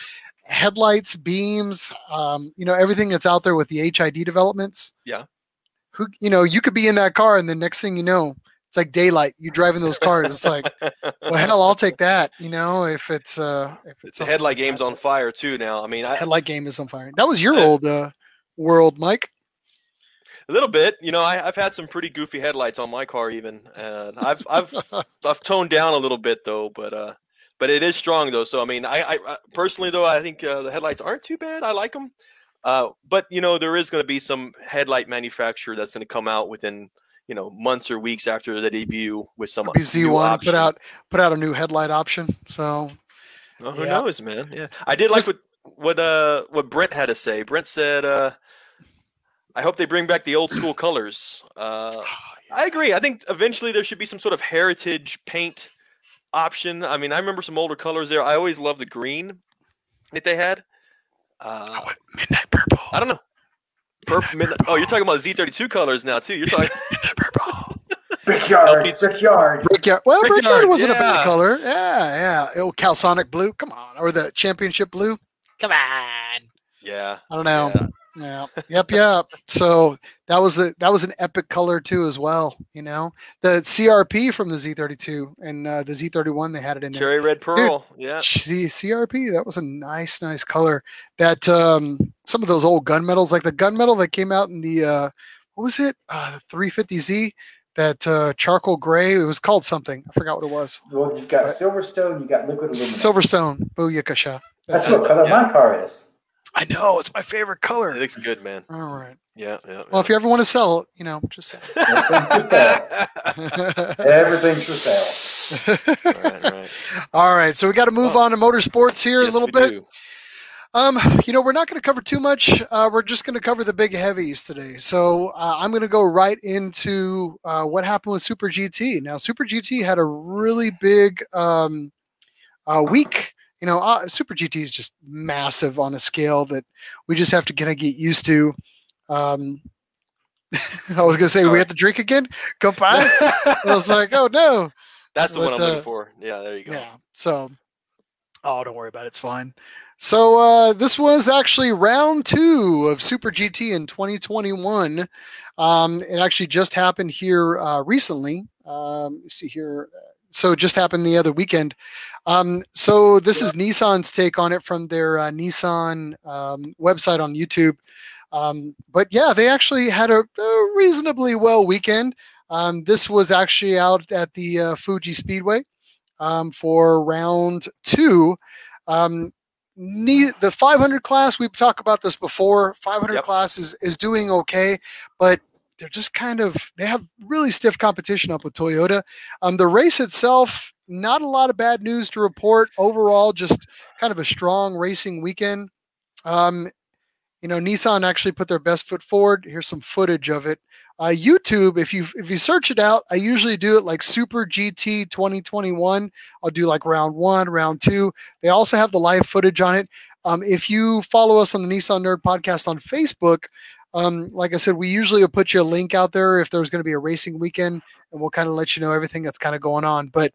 headlights, beams, um, you know, everything that's out there with the HID developments. Yeah. Who you know, you could be in that car and the next thing you know, it's like daylight. You driving those cars. It's like, well, hell, I'll take that. You know, if it's uh, if it's the something headlight like game's on fire too now. I mean, I, Headlight game is on fire. That was your I- old uh, world, Mike. A little bit. You know, I, I've had some pretty goofy headlights on my car even. And I've I've <laughs> I've toned down a little bit though, but uh, but it is strong though. So I mean, I, I, personally though, I think uh, the headlights aren't too bad. I like them. Uh, but you know, there is going to be some headlight manufacturer that's going to come out within you know months or weeks after the debut with some Maybe Z1 put out put out a new headlight option. So Oh, who Yeah. knows, man? Yeah, I did like Just- what what uh what Brent had to say. Brent said, uh, "I hope they bring back the old school colors." Uh, I agree. I think eventually there should be some sort of heritage paint option. I mean, I remember some older colors there. I always loved the green that they had. Uh, midnight purple. I don't know. Purple, midnight, oh, you're talking about Z32 colors now too. You're talking. <laughs> Midnight purple. Brickyard, beats- brickyard. Brickyard. Well, Brickyard, Brickyard wasn't a bad color. Yeah, yeah. Oh, Calsonic blue. Come on, or the championship blue. Come on. yeah. I don't know. yeah. Yeah. Yep. Yep. So that was a that was an epic color too, as well. You know, the CRP from the Z32 and uh, the Z31, they had it in there. Cherry red pearl. Yeah. C- CRP, that was a nice, nice color. That um, some of those old gunmetals, like the gunmetal that came out in the uh, what was it? Uh, the 350Z, that uh, charcoal gray. It was called something. I forgot what it was. Well, you've got Right. Silverstone, you got liquid aluminum. Silverstone. Booyakasha. That's what color Yeah. my car is. I know. It's my favorite color. It looks good, man. All right. Yeah. Yeah. Well, if you ever want to sell it, you know, just say. Everything's for sale. <laughs> it. right, right. All right. So we got to move Well, on to motorsports here Yes, a little we bit. do. Um, you know, we're not going to cover too much. Uh, we're just going to cover the big heavies today. So uh, I'm going to go right into uh, what happened with Super GT. Now, Super GT had a really big um, uh, week. You know, uh, Super GT is just massive on a scale that we just have to kind of get used to. Um, <laughs> I was going to say Sorry. we have to drink again. Come <laughs> by. I was like, oh no. That's the one I'm looking uh, for. Yeah, there you go. Yeah. So, Oh, don't worry about it. It's fine. So uh, this was actually round two of Super GT in 2021. Um, it actually just happened here uh, recently. Um, see here. So it just happened the other weekend. Um, so this is Nissan's take on it from their uh, Nissan um, website on YouTube. Um, but yeah, they actually had a, a reasonably well weekend. Um, this was actually out at the uh, Fuji Speedway um, for round two. Um, the 500 class, we've talked about this before. 500 yep. class is, is doing okay, but they're just kind of they have really stiff competition up with Toyota. Um, the race itself, not a lot of bad news to report. Overall, just kind of a strong racing weekend. Um, you know, Nissan actually put their best foot forward. Here's some footage of it. Uh, YouTube, if you if you search it out, I usually do it like Super GT 2021. I'll do like round one, round two. They also have the live footage on it. Um, if you follow us on the Nissan Nerd Podcast on Facebook, um, like I said, we usually will put you a link out there if there's going to be a racing weekend, and we'll kind of let you know everything that's kind of going on. But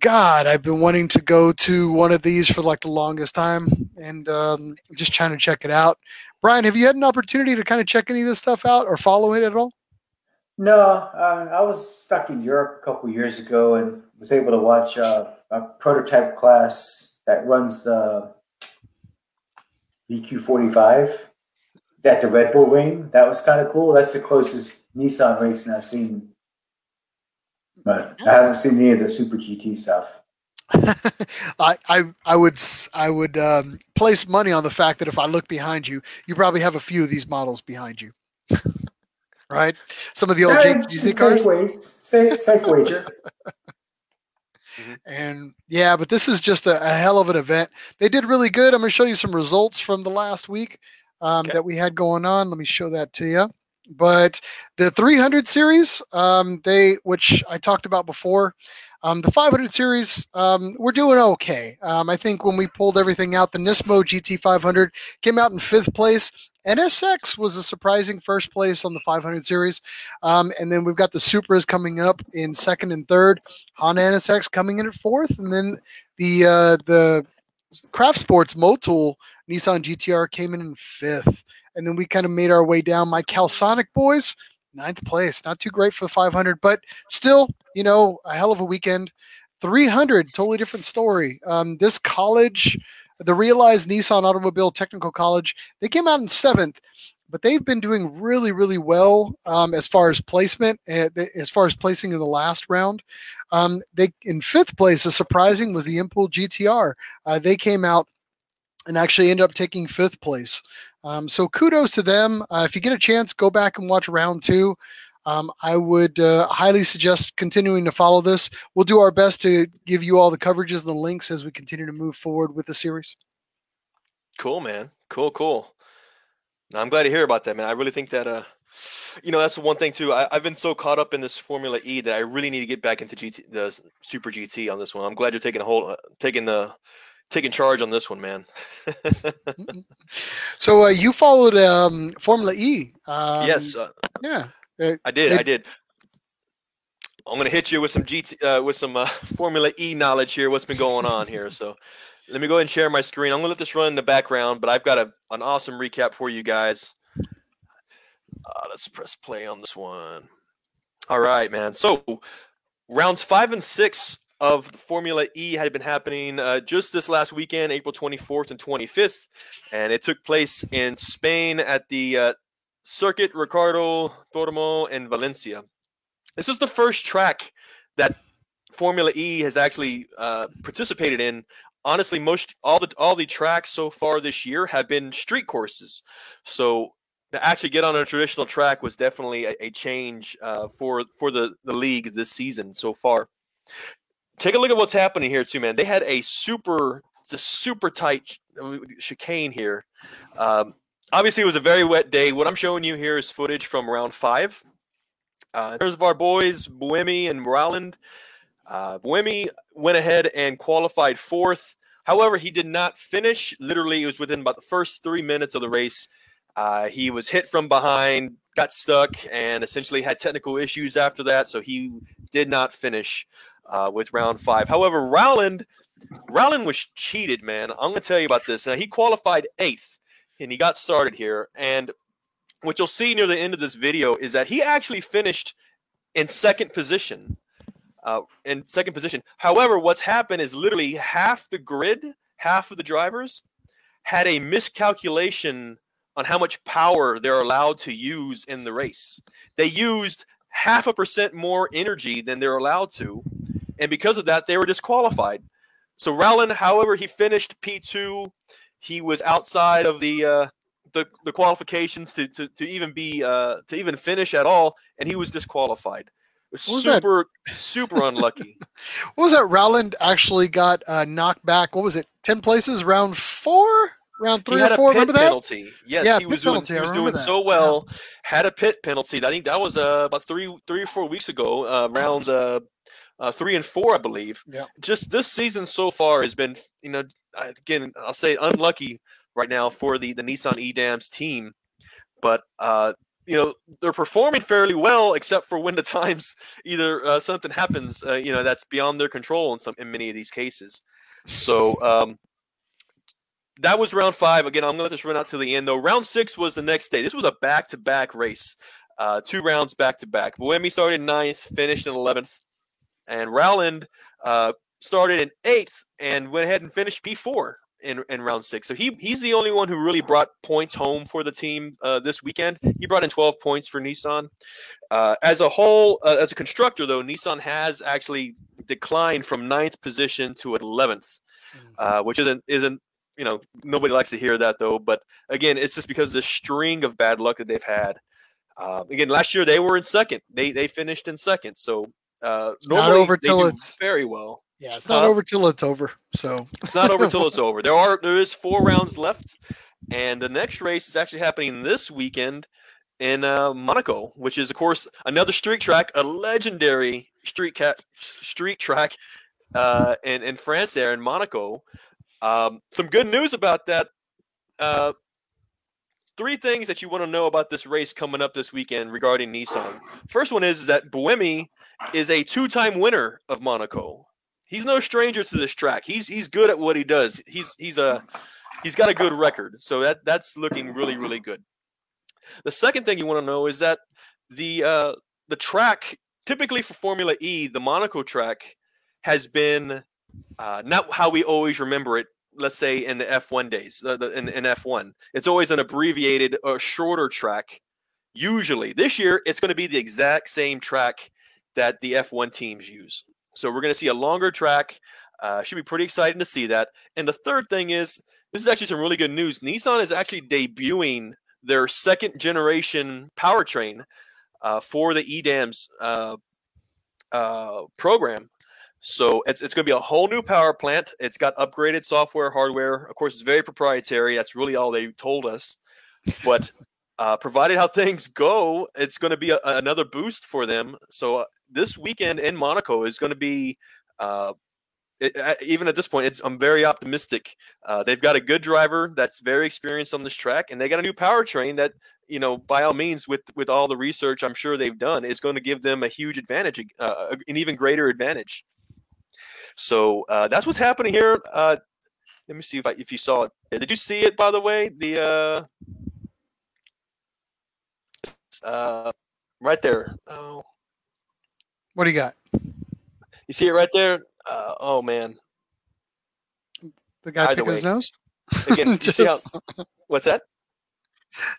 God, I've been wanting to go to one of these for like the longest time, and um, just trying to check it out. Brian, have you had an opportunity to kind of check any of this stuff out or follow it at all? No, uh, I was stuck in Europe a couple years ago and was able to watch uh, a prototype class that runs the VQ45 at the Red Bull Ring. That was kind of cool. That's the closest Nissan racing I've seen, but I haven't seen any of the Super GT stuff. <laughs> I, I I would I would um, place money on the fact that if I look behind you, you probably have a few of these models behind you, <laughs> right? Some of the old GC cars. Safe, safe wager. <laughs> and yeah, but this is just a, a, hell of an event. They did really good. I'm going to show you some results from the last week um, okay. that we had going on. Let me show that to you. But the 300 series, um, they which I talked about before, um, the 500 series, um, we're doing okay. Um, I think when we pulled everything out, the Nismo GT500 came out in fifth place. NSX was a surprising first place on the 500 series. Um, and then we've got the Supras coming up in second and third. Honda NSX coming in at fourth. And then the uh, the Craft Sports Motul Nissan GTR came in in fifth. And then we kind of made our way down. My Calsonic boys, ninth place. Not too great for the 500, but still you know, a hell of a weekend. 300, totally different story. Um, this college, the Realize Nissan Automobile Technical College, they came out in seventh, but they've been doing really, really well um, as far as placement, uh, as far as placing in the last round. Um, they in fifth place. The surprising was the Impul GTR. Uh, they came out and actually ended up taking fifth place. Um, so kudos to them. Uh, if you get a chance, go back and watch round two um, I would uh, highly suggest continuing to follow this. We'll do our best to give you all the coverages and the links as we continue to move forward with the series. Cool, man. Cool, cool. Now, I'm glad to hear about that, man. I really think that, uh, you know, that's one thing too. I, have been so caught up in this Formula E that I really need to get back into GT, the Super GT on this one. I'm glad you're taking a hold, uh, taking the, taking charge on this one, man. <laughs> so uh, you followed um, Formula E. Um, yes. Uh, yeah. I did. It, I did. I'm gonna hit you with some GT uh, with some uh, <laughs> Formula E knowledge here. What's been going on here? So let me go ahead and share my screen. I'm gonna let this run in the background, but I've got a, an awesome recap for you guys. Uh, let's press play on this one. All right, man. So rounds five and six of Formula E had been happening uh, just this last weekend, April 24th and 25th, and it took place in Spain at the uh, Circuit Ricardo Tormo in Valencia. This is the first track that Formula E has actually uh, participated in. Honestly, most all the all the tracks so far this year have been street courses. So to actually get on a traditional track was definitely a, a change uh, for for the the league this season so far. Take a look at what's happening here too, man. They had a super, it's a super tight chicane here. Um, obviously it was a very wet day. What I'm showing you here is footage from round five. Uh, in terms of our boys, Buemi and Rowland, uh, Buemi went ahead and qualified fourth. However, he did not finish. Literally, it was within about the first three minutes of the race. Uh, he was hit from behind, got stuck, and essentially had technical issues after that. So he did not finish uh, with round five. However, Rowland Rowland was cheated, man. I'm gonna tell you about this. Now he qualified eighth, and he got started here. And what you'll see near the end of this video is that he actually finished in second position. Uh, in second position. However, what's happened is literally half the grid, half of the drivers, had a miscalculation on how much power they're allowed to use in the race. They used half a percent more energy than they're allowed to, and because of that, they were disqualified. So Rowland, however, he finished P2. He was outside of the uh, the, the qualifications to, to, to even be uh, to even finish at all, and he was disqualified. Was super that? super unlucky. <laughs> what was that? Rowland actually got uh, knocked back. What was it? Ten places, round four, round three or four. Remember penalty. that? Yes, yeah, he was doing, penalty. he was doing so well. Yeah. Had a pit penalty. I think that was uh, about three three or four weeks ago. Uh, rounds uh, uh, three and four, I believe. Yeah. Just this season so far has been, you know, again, I'll say unlucky right now for the the Nissan EDAMS team, but uh, you know they're performing fairly well, except for when the <laughs> times either uh, something happens, uh, you know, that's beyond their control in some in many of these cases. So. Um, that was round five. Again, I'm going to let this run out to the end, though. Round six was the next day. This was a back to back race, uh, two rounds back to back. Buemi started ninth, finished in 11th and Rowland uh, started in eighth and went ahead and finished P4 in, in round six. So he he's the only one who really brought points home for the team uh, this weekend. He brought in 12 points for Nissan. Uh, as a whole, uh, as a constructor, though, Nissan has actually declined from ninth position to 11th, uh, which isn't isn't you know nobody likes to hear that though. But again, it's just because of the string of bad luck that they've had. Uh, again, last year they were in second. They they finished in second. So uh, not over till it's very well. Yeah, it's not uh, over till it's over. So it's not over till it's <laughs> over. There are there is four rounds left, and the next race is actually happening this weekend in uh, Monaco, which is of course another street track, a legendary street cat street track uh, in in France there in Monaco. Um, some good news about that. Uh, three things that you want to know about this race coming up this weekend regarding Nissan. First one is, is that Buemi is a two-time winner of Monaco. He's no stranger to this track. He's he's good at what he does. He's he's a he's got a good record. So that that's looking really really good. The second thing you want to know is that the uh, the track typically for Formula E, the Monaco track has been uh, not how we always remember it. Let's say in the F1 days, the, in, in F1, it's always an abbreviated or shorter track. Usually, this year it's going to be the exact same track that the F1 teams use. So we're going to see a longer track. Uh, should be pretty exciting to see that. And the third thing is, this is actually some really good news. Nissan is actually debuting their second generation powertrain uh, for the EDAMS uh, uh, program. So it's, it's going to be a whole new power plant. It's got upgraded software, hardware. Of course, it's very proprietary. That's really all they told us. But <laughs> uh, provided how things go, it's going to be a, another boost for them. So uh, this weekend in Monaco is going to be, uh, it, even at this point, I'm very optimistic. Uh, they've got a good driver that's very experienced on this track, and they got a new powertrain that, you know, by all means, with with all the research I'm sure they've done, is going to give them a huge advantage, uh, an even greater advantage. So uh, that's what's happening here. let me see if I, if you saw it. Did you see it by the way? The uh, right there. Oh, what do you got? You see it right there? Uh, oh man, the guy picking his nose. Again, <laughs> just... how, what's that?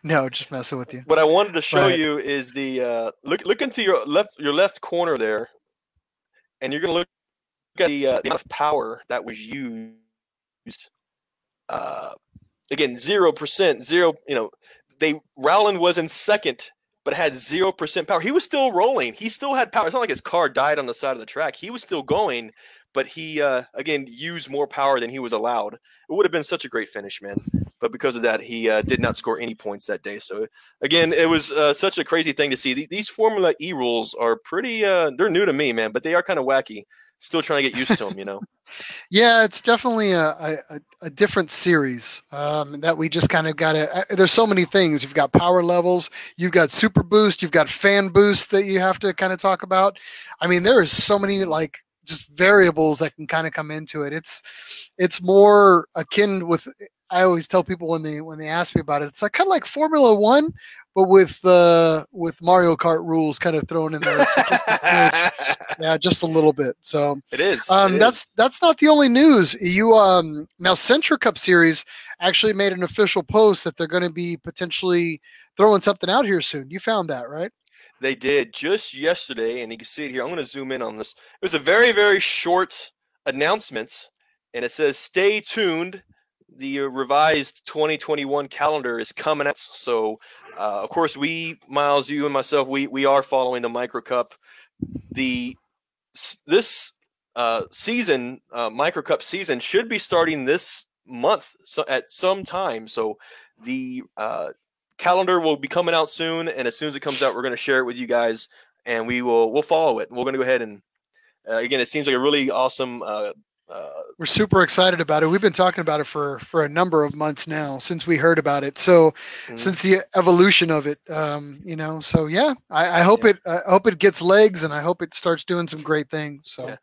No, just messing with you. What I wanted to show right. you is the uh, look. Look into your left, your left corner there, and you're gonna look at the, uh, the amount of power that was used. Uh, again, zero percent, zero. You know, they Rowland was in second but had zero percent power. He was still rolling. He still had power. It's not like his car died on the side of the track. He was still going, but he uh, again used more power than he was allowed. It would have been such a great finish, man. But because of that, he uh, did not score any points that day. So again, it was uh, such a crazy thing to see. These Formula E rules are pretty. Uh, they're new to me, man, but they are kind of wacky still trying to get used to them, you know. <laughs> yeah, it's definitely a, a, a different series um, that we just kind of got to. Uh, there's so many things. You've got power levels, you've got super boost, you've got fan boost that you have to kind of talk about. I mean, there is so many like just variables that can kind of come into it. It's it's more akin with I always tell people when they when they ask me about it, it's like kind of like Formula One, but with uh, with Mario Kart rules kind of thrown in there. Just <laughs> yeah, just a little bit. So it is. Um, it that's is. that's not the only news. You um now Sentra Cup Series actually made an official post that they're going to be potentially throwing something out here soon. You found that right? They did just yesterday, and you can see it here. I'm going to zoom in on this. It was a very very short announcement, and it says, "Stay tuned." The revised 2021 calendar is coming out. So, uh, of course, we, Miles, you and myself, we we are following the Micra Cup. The this uh, season, uh, Micra Cup season, should be starting this month so at some time. So the uh, calendar will be coming out soon, and as soon as it comes out, we're going to share it with you guys, and we will we'll follow it. We're going to go ahead and uh, again, it seems like a really awesome. Uh, uh, We're super excited about it. We've been talking about it for for a number of months now since we heard about it. So Mhm. since the evolution of it, um, you know. So yeah, I, I hope Yeah. it I hope it gets legs, and I hope it starts doing some great things. So Yeah.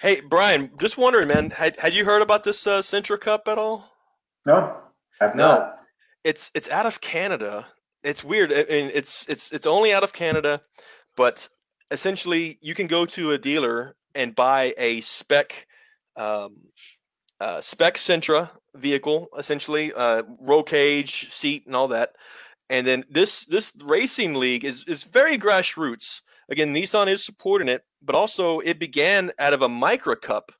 hey, Brian, just wondering, man, had had you heard about this uh, Sentra Cup at all? No, I've No. not. It's it's out of Canada. It's weird. I mean, it's it's it's only out of Canada, but essentially you can go to a dealer and buy a spec um, uh, spec Sentra vehicle, essentially uh, roll cage, seat, and all that. And then this this racing league is is very grassroots. Again, Nissan is supporting it, but also it began out of a Micra Cup,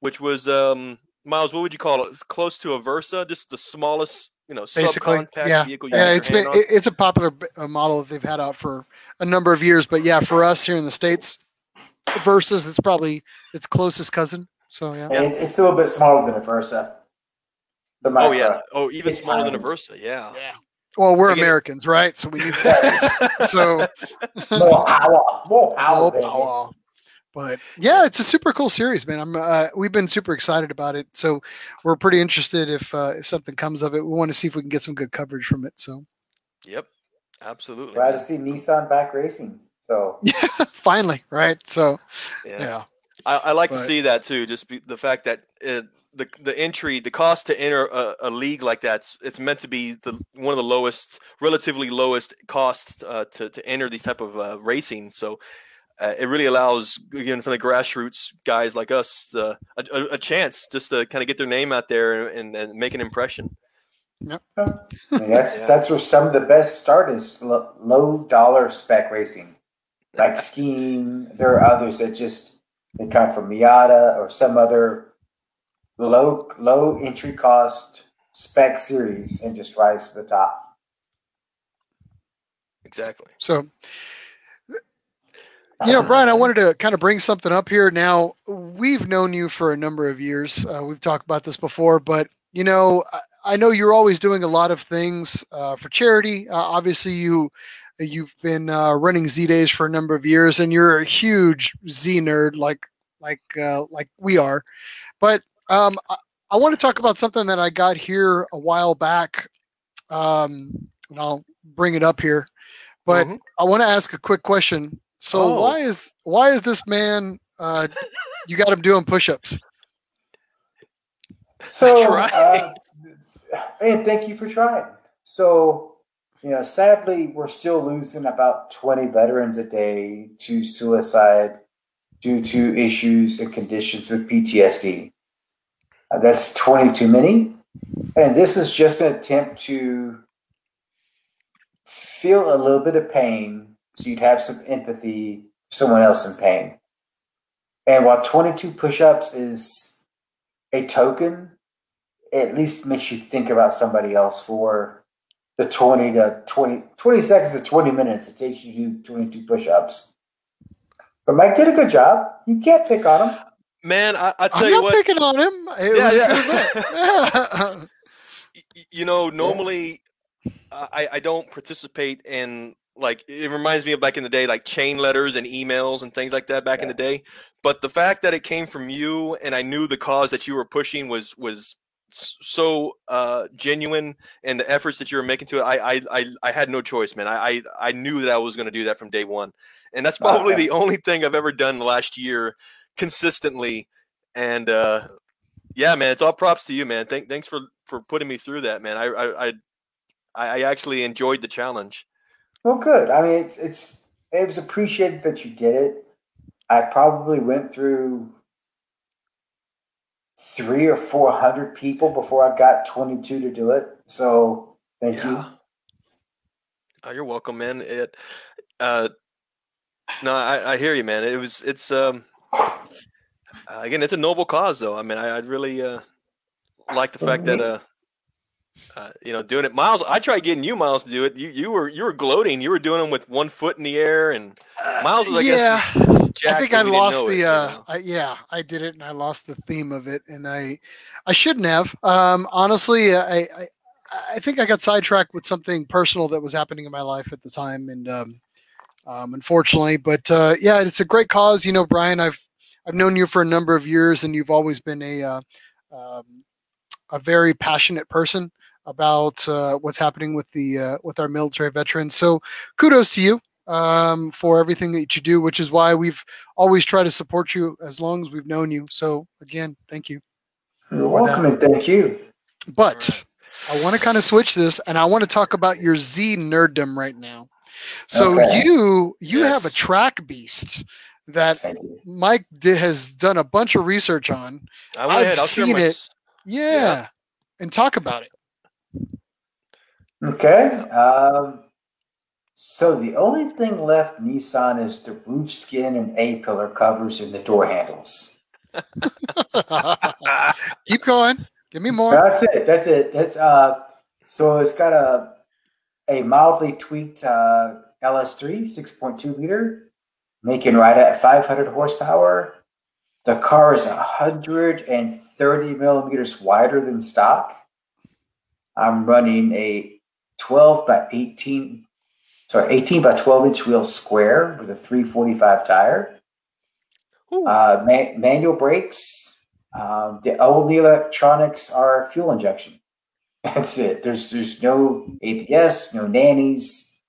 which was um, Miles. What would you call it? Close to a Versa, just the smallest, you know, basically, subcompact yeah, vehicle. Yeah, it's been it, it's a popular uh, model that they've had out for a number of years. But yeah, for us here in the states, Versa it's probably its closest cousin. So yeah, And it, it's a little bit smaller than a Versa. The on. Oh yeah. Oh, even It's smaller than a. Versa. Yeah. Yeah. well, we're Again- Americans, right? So we need the <laughs> space. so <laughs> more power, more power. More power. But yeah, it's a super cool series, man. I'm uh, we've been super excited about it, so we're pretty interested if uh, if something comes of it. We want to see if we can get some good coverage from it. So Yep. Absolutely. Glad to see Nissan back racing. So <laughs> finally, right? So Yeah. yeah, I, I like to see that too. Just be, the fact that uh the the entry, the cost to enter a, a league like that's it's meant to be the one of the lowest, relatively lowest cost uh, to to enter these type of uh, racing. So uh, it really allows again for the grassroots guys like us uh, a, a, a chance just to kind of get their name out there and, and make an impression. I mean, <laughs> that's Yeah. that's where some of the best start is low dollar spec racing, like skiing. There are others that just they come from Miata or some other low low entry cost spec series and just rise to the top. Exactly. so you know, Brian, I wanted to kind of bring something up here. Now we've known you for a number of years. Uh, we've talked about this before, but you know, I, I know you're always doing a lot of things uh, for charity. Uh, obviously, you you've been uh, running Z Days for a number of years, and you're a huge Z nerd, like like uh, like we are. But um, I, I want to talk about something that I got here a while back, um, and I'll bring it up here. But Mhm. I want to ask a quick question. So Oh. why is why is this man? Uh, you got him doing push-ups. So, <laughs> right. uh, and thank you for trying. So, you know, sadly, we're still losing about 20 veterans a day to suicide due to issues and conditions with PTSD. Uh, that's 20 too many. And this is just an attempt to feel a little bit of pain so you'd have some empathy for someone else in pain. And while 22 push ups is a token, it at least makes you think about somebody else for the 20 to 20, 20 seconds to 20 minutes it takes you to do 22 push ups. But Mike did a good job. You can't pick on him. Man, I, I tell I'm you not what. picking on him. It Yeah, was yeah. a good event. <laughs> Yeah. you know normally I, I don't participate in like it reminds me of back in the day like chain letters and emails and things like that back in the day but the fact that it came from you and i knew the cause that you were pushing was was s- so uh genuine and the efforts that you were making to it i i i, I had no choice man i i, I knew that i was going to do that from day one and that's probably the only thing i've ever done the last year consistently. And uh, yeah, man, it's all props to you, man. Thank, thanks for for putting me through that, man. I I I, I actually enjoyed the challenge. Well, good. I mean, it's it's it was appreciated that you did it. I probably went through three or four hundred people before I got twenty two to do it. So thank yeah. you. Oh, you're welcome, man. It, uh, no, I, I hear you, man. It was, it's, um, again, it's a noble cause, though. I mean, I, I'd really uh, like the fact that, uh, uh, you know, doing it. Miles, I tried getting you, Miles, to do it. You, you were, you were gloating. You were doing them with one foot in the air, and uh, Miles was, I yeah. guess, I think I lost the. It, uh, you know? I, yeah, I did it, and I lost the theme of it, and I, I shouldn't have. Um, honestly, I, I, I think I got sidetracked with something personal that was happening in my life at the time, and um, um, unfortunately, but uh, yeah, it's a great cause. You know, Brian, I've I've known you for a number of years, and you've always been a uh, um, a very passionate person about uh, what's happening with the uh, with our military veterans. So, kudos to you um, for everything that you do, which is why we've always tried to support you as long as we've known you. So, again, thank you. You're welcome, and thank you. But I want to kind of switch this, and I want to talk about your Z nerddom right now. So okay. you you yes. have a track beast that Mike did, has done a bunch of research on. I went I've ahead. I'll seen it. Yeah. yeah. and talk about it. Okay. Um, so the only thing left Nissan is the roof skin and A pillar covers and the door handles. <laughs> Keep going. Give me more. That's it. That's it. That's uh. So it's got a a mildly tweaked uh, LS3 6.2 liter, making right at 500 horsepower. The car is 130 millimeters wider than stock. I'm running a 12 by 18, sorry, 18 by 12 inch wheel square with a 345 tire. Uh, man- manual brakes, um, the only electronics are fuel injection. <laughs> That's it. There's there's no ABS, no nannies.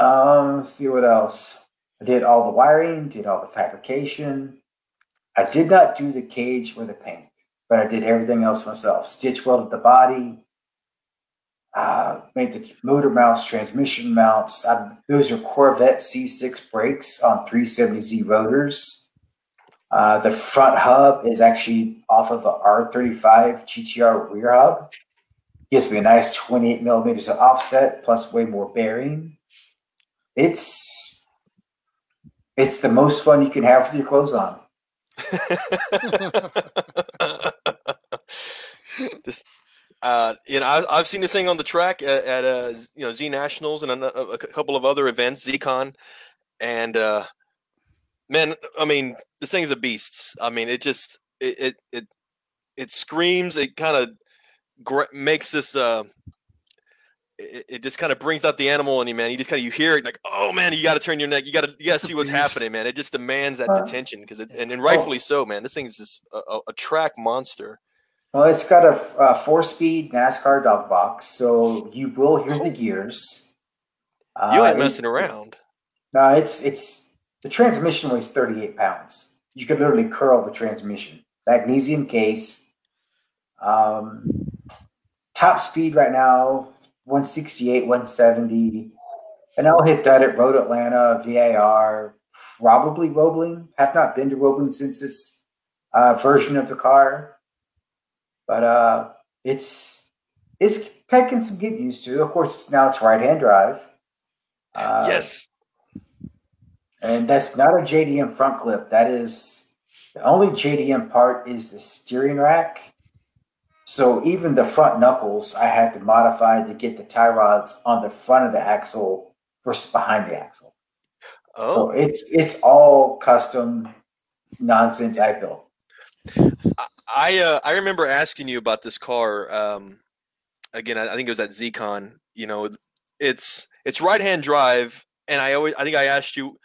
Um, let's see what else. I did all the wiring, did all the fabrication. I did not do the cage or the paint, but I did everything else myself. Stitch welded the body, uh, made the motor mounts, transmission mounts. I, those are Corvette C6 brakes on 370Z rotors. Uh, the front hub is actually off of a R35 GTR rear hub. Gives me a nice 28 millimeters of offset plus way more bearing. It's it's the most fun you can have with your clothes on. <laughs> this, uh, you know, I, have seen this thing on the track at, at uh, you know Z Nationals and a, a, couple of other events, ZCon, and uh, man, I mean, this thing's a beast. I mean, it just it it it, it screams. It kind of gr- makes this. Uh, it, it just kind of brings out the animal in you, man. You just kind of you hear it like, oh man, you got to turn your neck. You got to you got to see what's happening, man. It just demands that uh, detention because it and, and oh. rightfully so, man. This thing is just a, a track monster. Well, it's got a, a four-speed NASCAR dog box, so you will hear the gears. You ain't uh, messing around. No, it's it's the transmission weighs 38 pounds. You could literally curl the transmission. Magnesium case. Um, top speed right now, 168, 170. And I'll hit that at Road Atlanta, VIR, probably Roebling. Have not been to Roebling since this uh, version of the car. But uh, it's it's taking some getting used to. Of course, now it's right hand drive. Uh, yes. And that's not a JDM front clip. That is the only JDM part is the steering rack. So even the front knuckles, I had to modify to get the tie rods on the front of the axle versus behind the axle. Oh. So it's it's all custom nonsense I built. I uh, I remember asking you about this car. Um, again, I, I think it was at ZCon. You know, it's it's right hand drive, and I always I think I asked you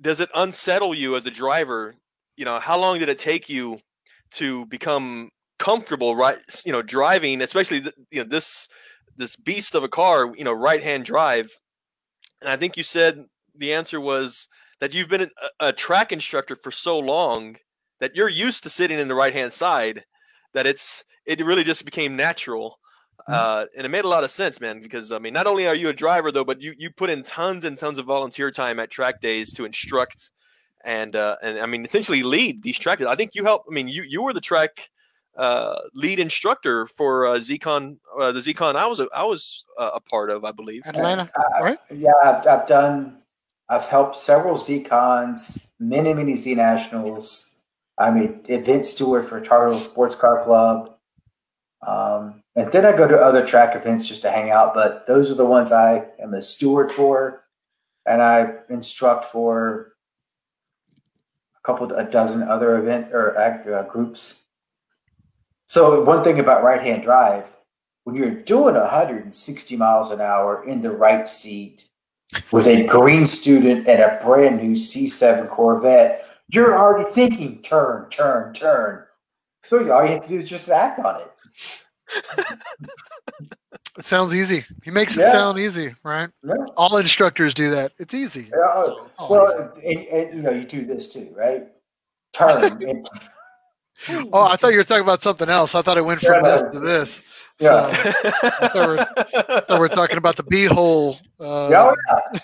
does it unsettle you as a driver? You know, how long did it take you to become comfortable, right? You know, driving, especially the, you know this this beast of a car, you know, right hand drive. And I think you said the answer was that you've been a, a track instructor for so long that you're used to sitting in the right hand side that it's it really just became natural. Mm-hmm. Uh, and it made a lot of sense, man, because I mean, not only are you a driver though, but you, you put in tons and tons of volunteer time at track days to instruct and uh, and I mean essentially lead these track. I think you helped. I mean, you you were the track uh, lead instructor for uh, ZCon, uh, the ZCon I was a, I was uh, a part of, I believe. Atlanta, Uh, right? Yeah, I've, I've done, I've helped several ZCons, many, many Z Nationals. I mean, event steward for Tar Heel Sports Car Club. Um, and then I go to other track events just to hang out, but those are the ones I am a steward for. And I instruct for a couple, a dozen other event or uh, groups. So one thing about right hand drive, when you're doing 160 miles an hour in the right seat with a green student and a brand new C7 Corvette, you're already thinking turn, turn, turn. So all you have to do is just act on it. It sounds easy. He makes it Yeah. sound easy, right? Yeah. All instructors do that. It's easy. Uh, It's well, and, and you know, you do this too, right? Turn. <laughs> and, Oh, I thought you were talking about something else. I thought it went from Yeah, this to this. Yeah. So thought we're talking about the beehole uh, yeah,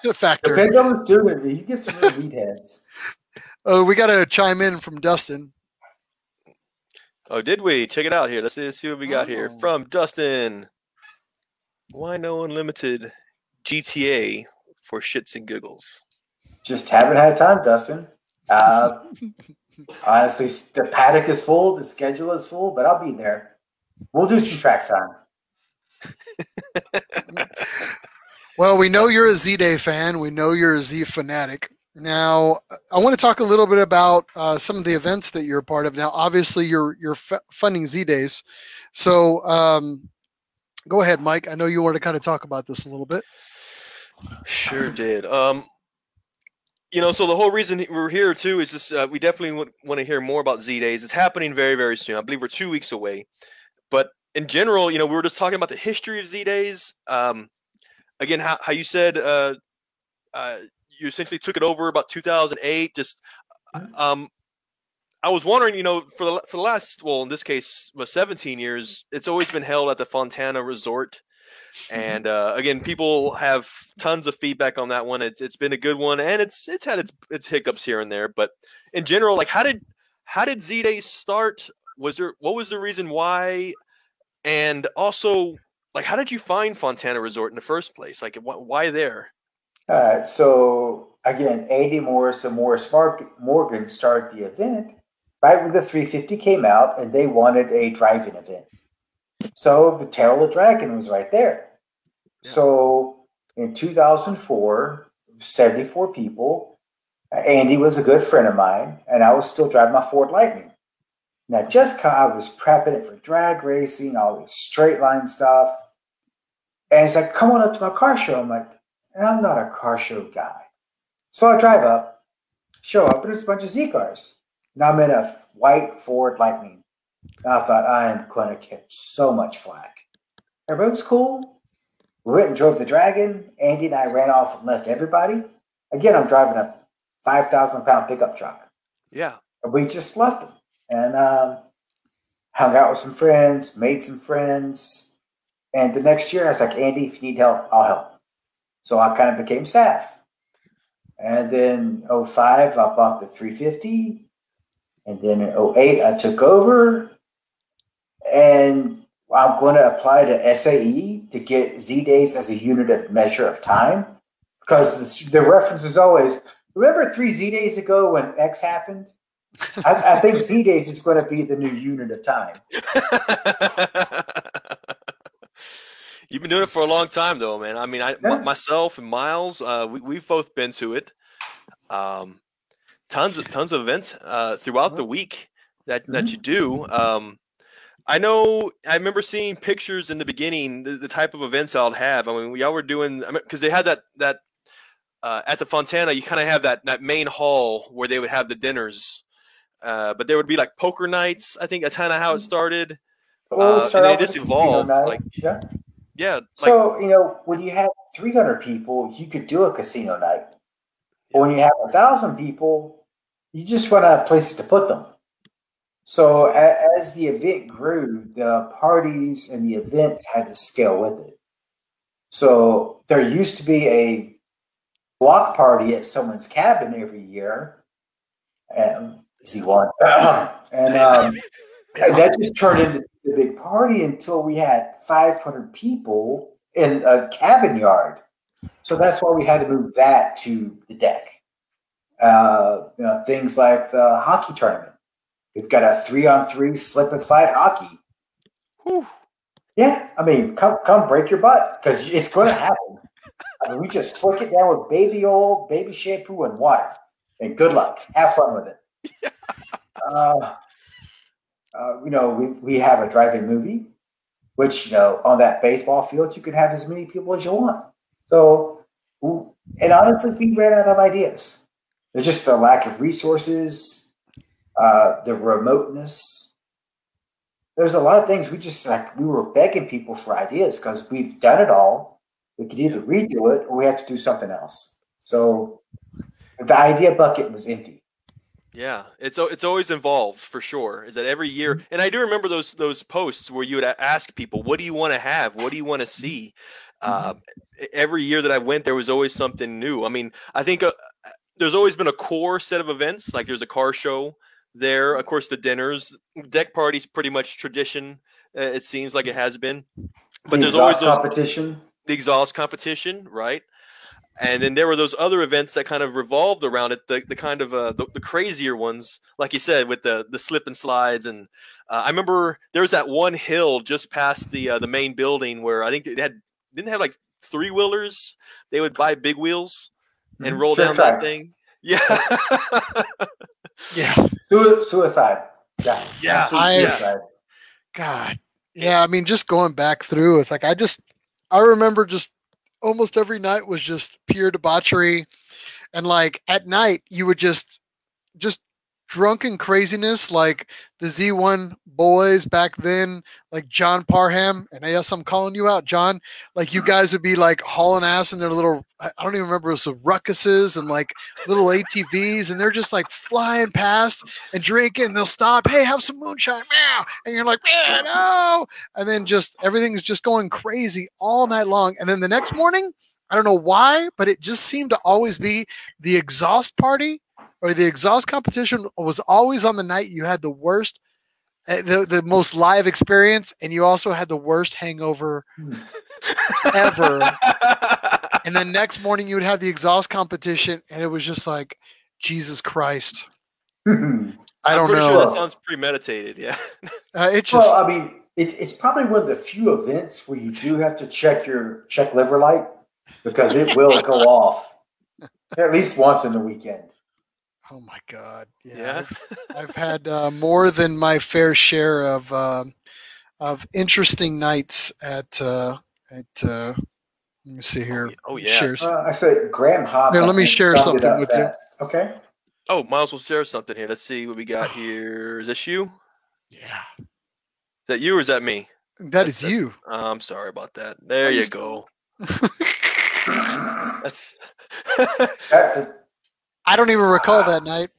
oh, <laughs> factor. depending on the student, you get some real meatheads. Oh, we got to chime in from Dustin. oh, did we? Check it out here. Let's see, let's see what we got here Oh. from Dustin. Why no unlimited GTA for shits and giggles? Just haven't had time, Dustin. Uh, <laughs> honestly, the paddock is full, the schedule is full, but I'll be there. We'll do some track time. <laughs> Well, we know you're a Z Day fan. We know you're a Z fanatic. Now, I want to talk a little bit about uh, some of the events that you're a part of. Now, obviously, you're you're f- funding Z Days, so um, go ahead, Mike. I know you want to kind of talk about this a little bit. Sure did. Um, you know, so the whole reason we're here too is just uh, we definitely want to hear more about Z Days. It's happening very, very soon. I believe we're two weeks away. But in general, you know, we were just talking about the history of Z Days. Um, again, how, how you said uh, uh, you essentially took it over about 2008. Just, um, I was wondering, you know, for the for the last, well, in this case, was 17 years, it's always been held at the Fontana Resort. And uh, again, people have tons of feedback on that one. It's it's been a good one, and it's it's had its its hiccups here and there. But in general, like how did how did Z Day start? Was there what was the reason why? And also, like, how did you find Fontana Resort in the first place? Like, wh- why there? All right. So again, Andy Morris and Morris Morgan started the event right when the 350 came out, and they wanted a drive-in event. So the Tail of the Dragon was right there. Yeah. So in 2004, 74 people. Uh, Andy was a good friend of mine, and I was still driving my Ford Lightning. Now, just I was prepping it for drag racing, all this straight line stuff. And he's like, come on up to my car show. I'm like, I'm not a car show guy. So I drive up, show up, and there's a bunch of Z cars. And I'm in a white Ford Lightning. And I thought, I am going to catch so much flack. Everybody was cool. We went and drove the Dragon. Andy and I ran off and left everybody. Again, I'm driving a 5,000 pound pickup truck. Yeah, And we just left them and um, hung out with some friends, made some friends. And the next year, I was like, Andy, if you need help, I'll help. So I kind of became staff. And then 05, I bought the 350. And then in 08, I took over. And I'm going to apply to SAE to get Z days as a unit of measure of time. Because the, the reference is always remember three Z days ago when X happened? <laughs> I, I think Z days is going to be the new unit of time. <laughs> You've been doing it for a long time, though, man. I mean, I Yeah. m- myself and Miles, uh, we we've both been to it. Um, tons of tons of events uh, throughout the week that that you do. Um, I know. I remember seeing pictures in the beginning, the, the type of events I'll have. I mean, y'all were doing because they had that that uh, at the Fontana. You kind of have that that main hall where they would have the dinners. Uh, but there would be like poker nights. I think that's kind of how it started. Well, Uh, and then it just with a casino evolved, like- yeah. Yeah, like So you know, when you have 300 people, you could do a casino night. But when you have a thousand people, you just run out of places to put them. So a- as the event grew, the parties and the events had to scale with it. So there used to be a block party at someone's cabin every year. And Z1. <coughs> and um, <laughs> and that just turned into a big party until we had 500 people in a cabin yard. So that's why we had to move that to the deck. Uh, you know, things like the hockey tournament. We've got a three on three slip and slide hockey. Whew. Yeah, I mean, come come break your butt because it's going to happen. I mean, we just slick it down with baby oil, baby shampoo, and water, and good luck. Have fun with it. <laughs> Uh, uh, you know, we we have a drive-in movie, which you know, on that baseball field, you can have as many people as you want. So, and honestly, we ran out of ideas. There's just the lack of resources, uh, the remoteness. There's a lot of things we just like. We were begging people for ideas because we've done it all. We could either redo it or we have to do something else. So, the idea bucket was empty. Yeah, it's it's always involved for sure. Is that every year? And I do remember those those posts where you would ask people, "What do you want to have? What do you want to see?" Uh, every year that I went, there was always something new. I mean, I think uh, there's always been a core set of events. Like there's a car show there, of course, the dinners, deck parties, pretty much tradition. Uh, it seems like it has been, but The there's always those competition. the exhaust competition, right? And then there were those other events that kind of revolved around it, the, the kind of uh, the, the crazier ones, like you said, with the the slip and slides. And uh, I remember there was that one hill just past the uh, the main building where I think they had didn't have like three wheelers. They would buy big wheels and Mhm. roll Trick down that thing. Yeah, Yeah. <laughs> Sui- Suicide. Yeah. Yeah, Absolute I- suicide. God. Yeah, I mean, just going back through, it's like I just, I remember just almost every night was just pure debauchery, and like at night you would just, just drunken craziness, like the Z1 boys back then, like John Parham, and yes, I'm calling you out, John. Like you guys would be like hauling ass in their little, I don't even remember, it was the ruckuses and like little ATVs, and they're just like flying past and drinking. And they'll stop. Hey, have some moonshine, meow. And you're like, man, no. And then just everything's just going crazy all night long. And then the next morning, I don't know why, but it just seemed to always be the exhaust party or the exhaust competition was always on the night you had the worst, uh, the, the most live experience, and you also had the worst hangover ever. <laughs> and then next morning you would have the exhaust competition, and it was just like, Jesus Christ. I don't pretty know. sure that sounds premeditated. Yeah, <laughs> Uh, it just well, I mean, it's it's probably one of the few events where you do have to check your check liver light because it will go <laughs> off at least once in the weekend. Oh my god yeah, Yeah. I've, <laughs> I've had uh, more than my fair share of um of interesting nights at uh, at uh, let me see here oh yeah. shares Uh, I said Graham Hobbs. Here, let me share something up with you. Okay. Oh, might as well share something here. Let's see what we got here. Is this you? yeah Is that you or is that me? that is That's- you Oh, I'm sorry about that. There Oh, you you go. <laughs> <laughs> That's That, I don't even recall that night.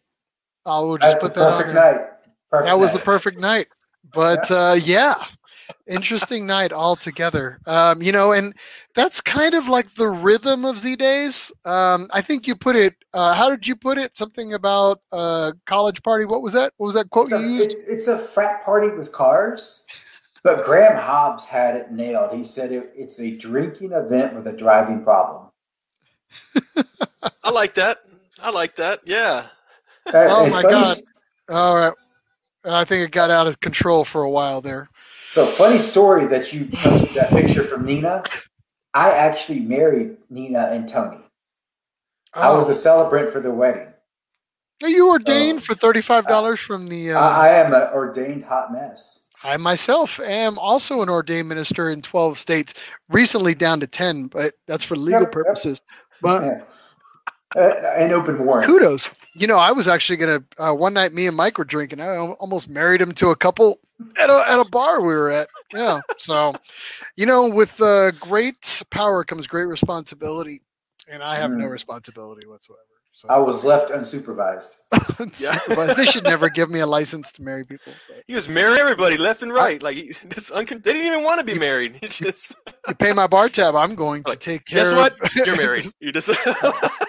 I will just that's put that on perfect there. night. Perfect that was the perfect night. But uh yeah. Interesting <laughs> night altogether. Um you know and that's kind of like the rhythm of z days. Um i think you put it uh how did you put it? Something about uh college party. What was that? What was that quote It's you a, used? it- it's a frat party with cars, but Graham Hobbs had it nailed. He said it, it's a drinking event with a driving problem. <laughs> I like that. I like that. Yeah. Uh, Oh my funny- God. all right i think it got out of control for a while there So funny story that you posted that picture from Nina. I actually married Nina and Tony. I was oh a celebrant for their wedding. are you ordained oh. for $35 from the uh I, I am an ordained hot mess. I myself am also an ordained minister in 12 states, recently down to 10, but that's for legal Yep, yep. purposes. But Yeah. And open warrants. kudos. You know, I was actually going to, uh, one night me and Mike were drinking. I almost married him to a couple at a, at a bar we were at. Yeah. So, you know, with uh, great power comes great responsibility. And I have no Mm. responsibility whatsoever. So. I was left unsupervised. <laughs> unsupervised. They should never give me a license to marry people. But. He was marrying everybody left and right. like he, <laughs> this uncon- they didn't even want to be married. <laughs> He just You pay my bar tab, I'm going to take care. guess of- what? You're married. You just You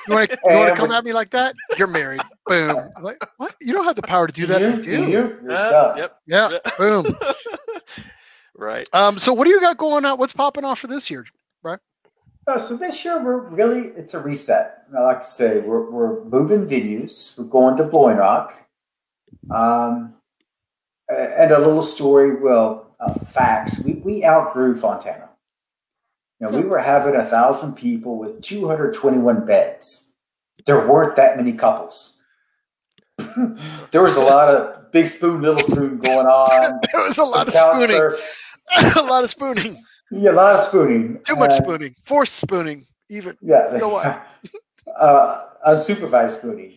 want to And come at me like that? You're married. Boom. Like what? You don't have the power to do that. you? I Do do. you? You're Uh, yep. Yeah. Yeah. Boom. right. Um. So what do you got going on? What's popping off for this year? Oh, so this year we're really it's a reset. Like I say we're we're moving venues. We're going to Blowing Rock, um, and a little story. Well, uh, facts. We we outgrew Fontana. You know, we were having a thousand people with 221 beds. There weren't that many couples. <laughs> there was a lot of big spoon, little spoon going on. <laughs> There was a lot of spooning. surf- <laughs> a lot of spooning. Yeah, a lot of spooning. Too much And- spooning. Forced spooning. Even. Yeah. Go on. <laughs> uh, unsupervised spooning.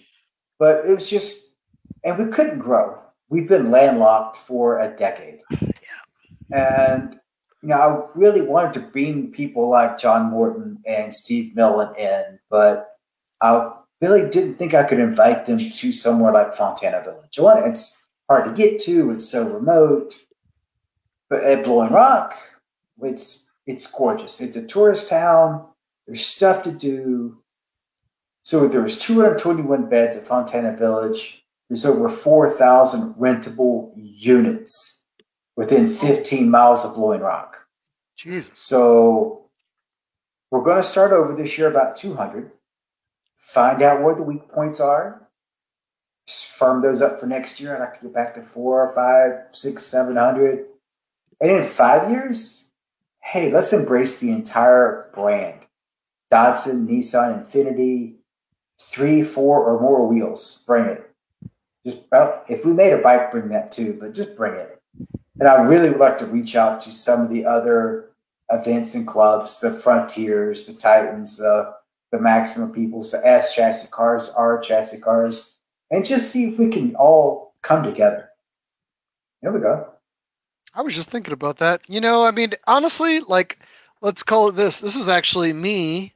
But it was just, and we couldn't grow. We've been landlocked for a decade. <sighs> Yeah. And, you know, I really wanted to bring people like John Morton and Steve Millen in, but I really didn't think I could invite them to somewhere like Fontana Village. One, it's hard to get to, it's so remote. But at Blowing Rock, it's it's gorgeous. It's a tourist town. There's stuff to do. So there was 221 beds at Fontana Village. There's over 4,000 rentable units within 15 miles of Blowing Rock. Jesus. So we're going to start over this year about 200. Find out where the weak points are. Just firm those up for next year. And like to get back to four, five, six, seven hundred. And in five years, hey, let's embrace the entire brand. Datsun, Nissan, Infiniti, three, four, or more wheels. Bring it. Just well, if we made a bike, bring that too, but just bring it. And I really would like to reach out to some of the other events and clubs, the Frontiers, the Titans, the the Maxima Peoples, the S chassis cars, R chassis cars, and just see if we can all come together. There we go. I was just thinking about that. You know, I mean, honestly, like, let's call it this. This is actually me,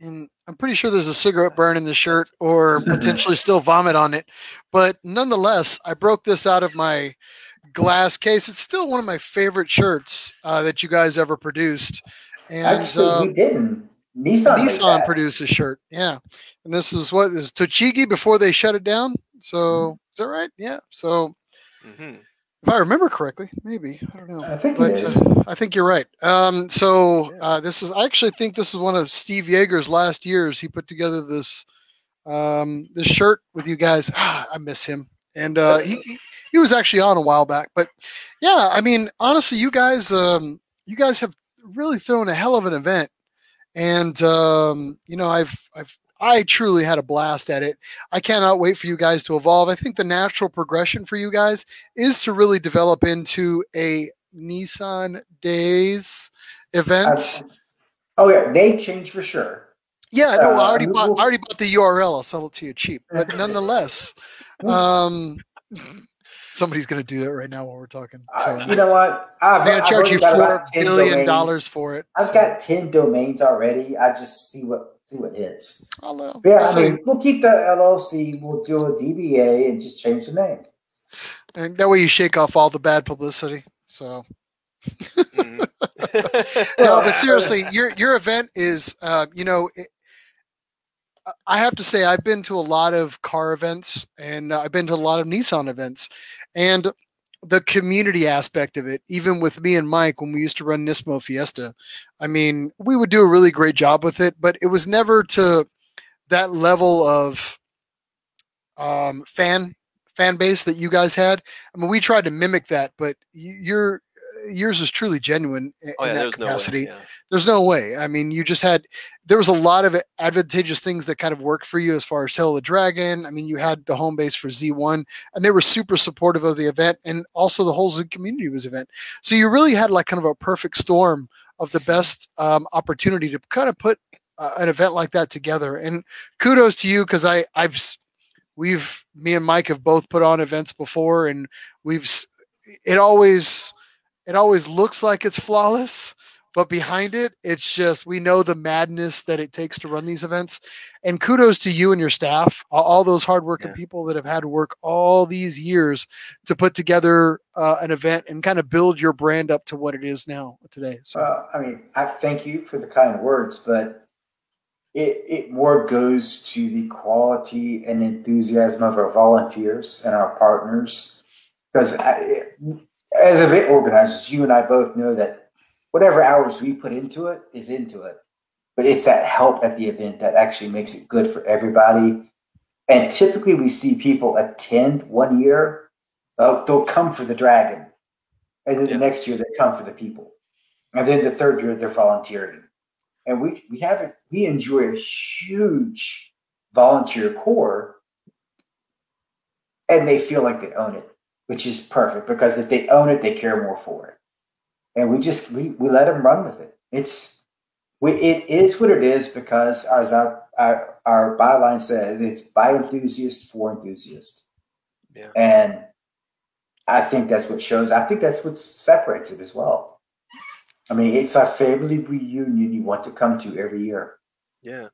and I'm pretty sure there's a cigarette burn in the shirt or <laughs> potentially still vomit on it. But nonetheless, I broke this out of my glass case. It's still one of my favorite shirts uh, that you guys ever produced. And Actually, um, we didn't. Nissan. Nissan that. produced a shirt. Yeah. And this is what is Tochigi before they shut it down. So Mm-hmm. is that right? Yeah. So hmm if I remember correctly, maybe I don't know. I think But uh, I think you're right. Um, so uh, this is I actually think this is one of Steve Yeager's last years. He put together this um, this shirt with you guys. Ah, <sighs> I miss him, and uh, he he- he was actually on a while back. But yeah, I mean, honestly, you guys um, you guys have really thrown a hell of an event, and um, you know I've I've I truly had a blast at it. I cannot wait for you guys to evolve. I think the natural progression for you guys is to really develop into a Nissan Days event. I- oh yeah, name change for sure. yeah, no, I uh, already bought. I already bought the URL. I'll sell it to you cheap, but <laughs> nonetheless, um, somebody's going to do that right now while we're talking. So Uh, you know what? I've, I'm going to charge you four about 10 billion dollars for it. I've so got ten domains already. I just see what see what hits. I'll, uh, yeah, I'll I say- mean, we'll keep the LLC. We'll do a DBA and just change the name. and that way you shake off all the bad publicity. So. hmm no, but seriously, your your event is, uh, you know, it, I- I have to say I've been to a lot of car events and I've been to a lot of Nissan events, and the community aspect of it, even with me and Mike when we used to run Nismo Fiesta, I mean, we would do a really great job with it, but it was never to that level of um, fan fan base that you guys had. I mean, we tried to mimic that, but y- your yours is truly genuine in, Oh yeah, in that there's no way. capacity. Yeah. There's no way. I mean, you just had there was a lot of advantageous things that kind of worked for you as far as Tail of the Dragon. I mean, you had the home base for Z1, and they were super supportive of the event, and also the whole Zoo community was event. So you really had like kind of a perfect storm of the best um, opportunity to kind of put uh, an event like that together. And kudos to you because I I've we've me and Mike have both put on events before, and we've it always it always looks like it's flawless but behind it, it's just we know the madness that it takes to run these events. And kudos to you and your staff, all, those hardworking Yeah. people that have had to work all these years to put together uh, an event and kind of build your brand up to what it is now today. So Well, I mean, I thank you for the kind words, but it, it more goes to the quality and enthusiasm of our volunteers and our partners. Because as event organizers, you and I both know that whatever hours we put into it is into it. But it's that help at the event that actually makes it good for everybody. And typically, we see people attend one year, uh, they'll come for the dragon. And then Yeah. the next year, they come for the people. And then the third year, they're volunteering. And we, we have a, we enjoy a huge volunteer core, and they feel like they own it, which is perfect because if they own it, they care more for it. And we just we, we let them run with it. It's we, it is what it is because as our our, our byline says, it's by enthusiast for enthusiast. Yeah. And I think that's what shows. I think that's what separates it as well. I mean, it's a family reunion you want to come to every year. Yeah.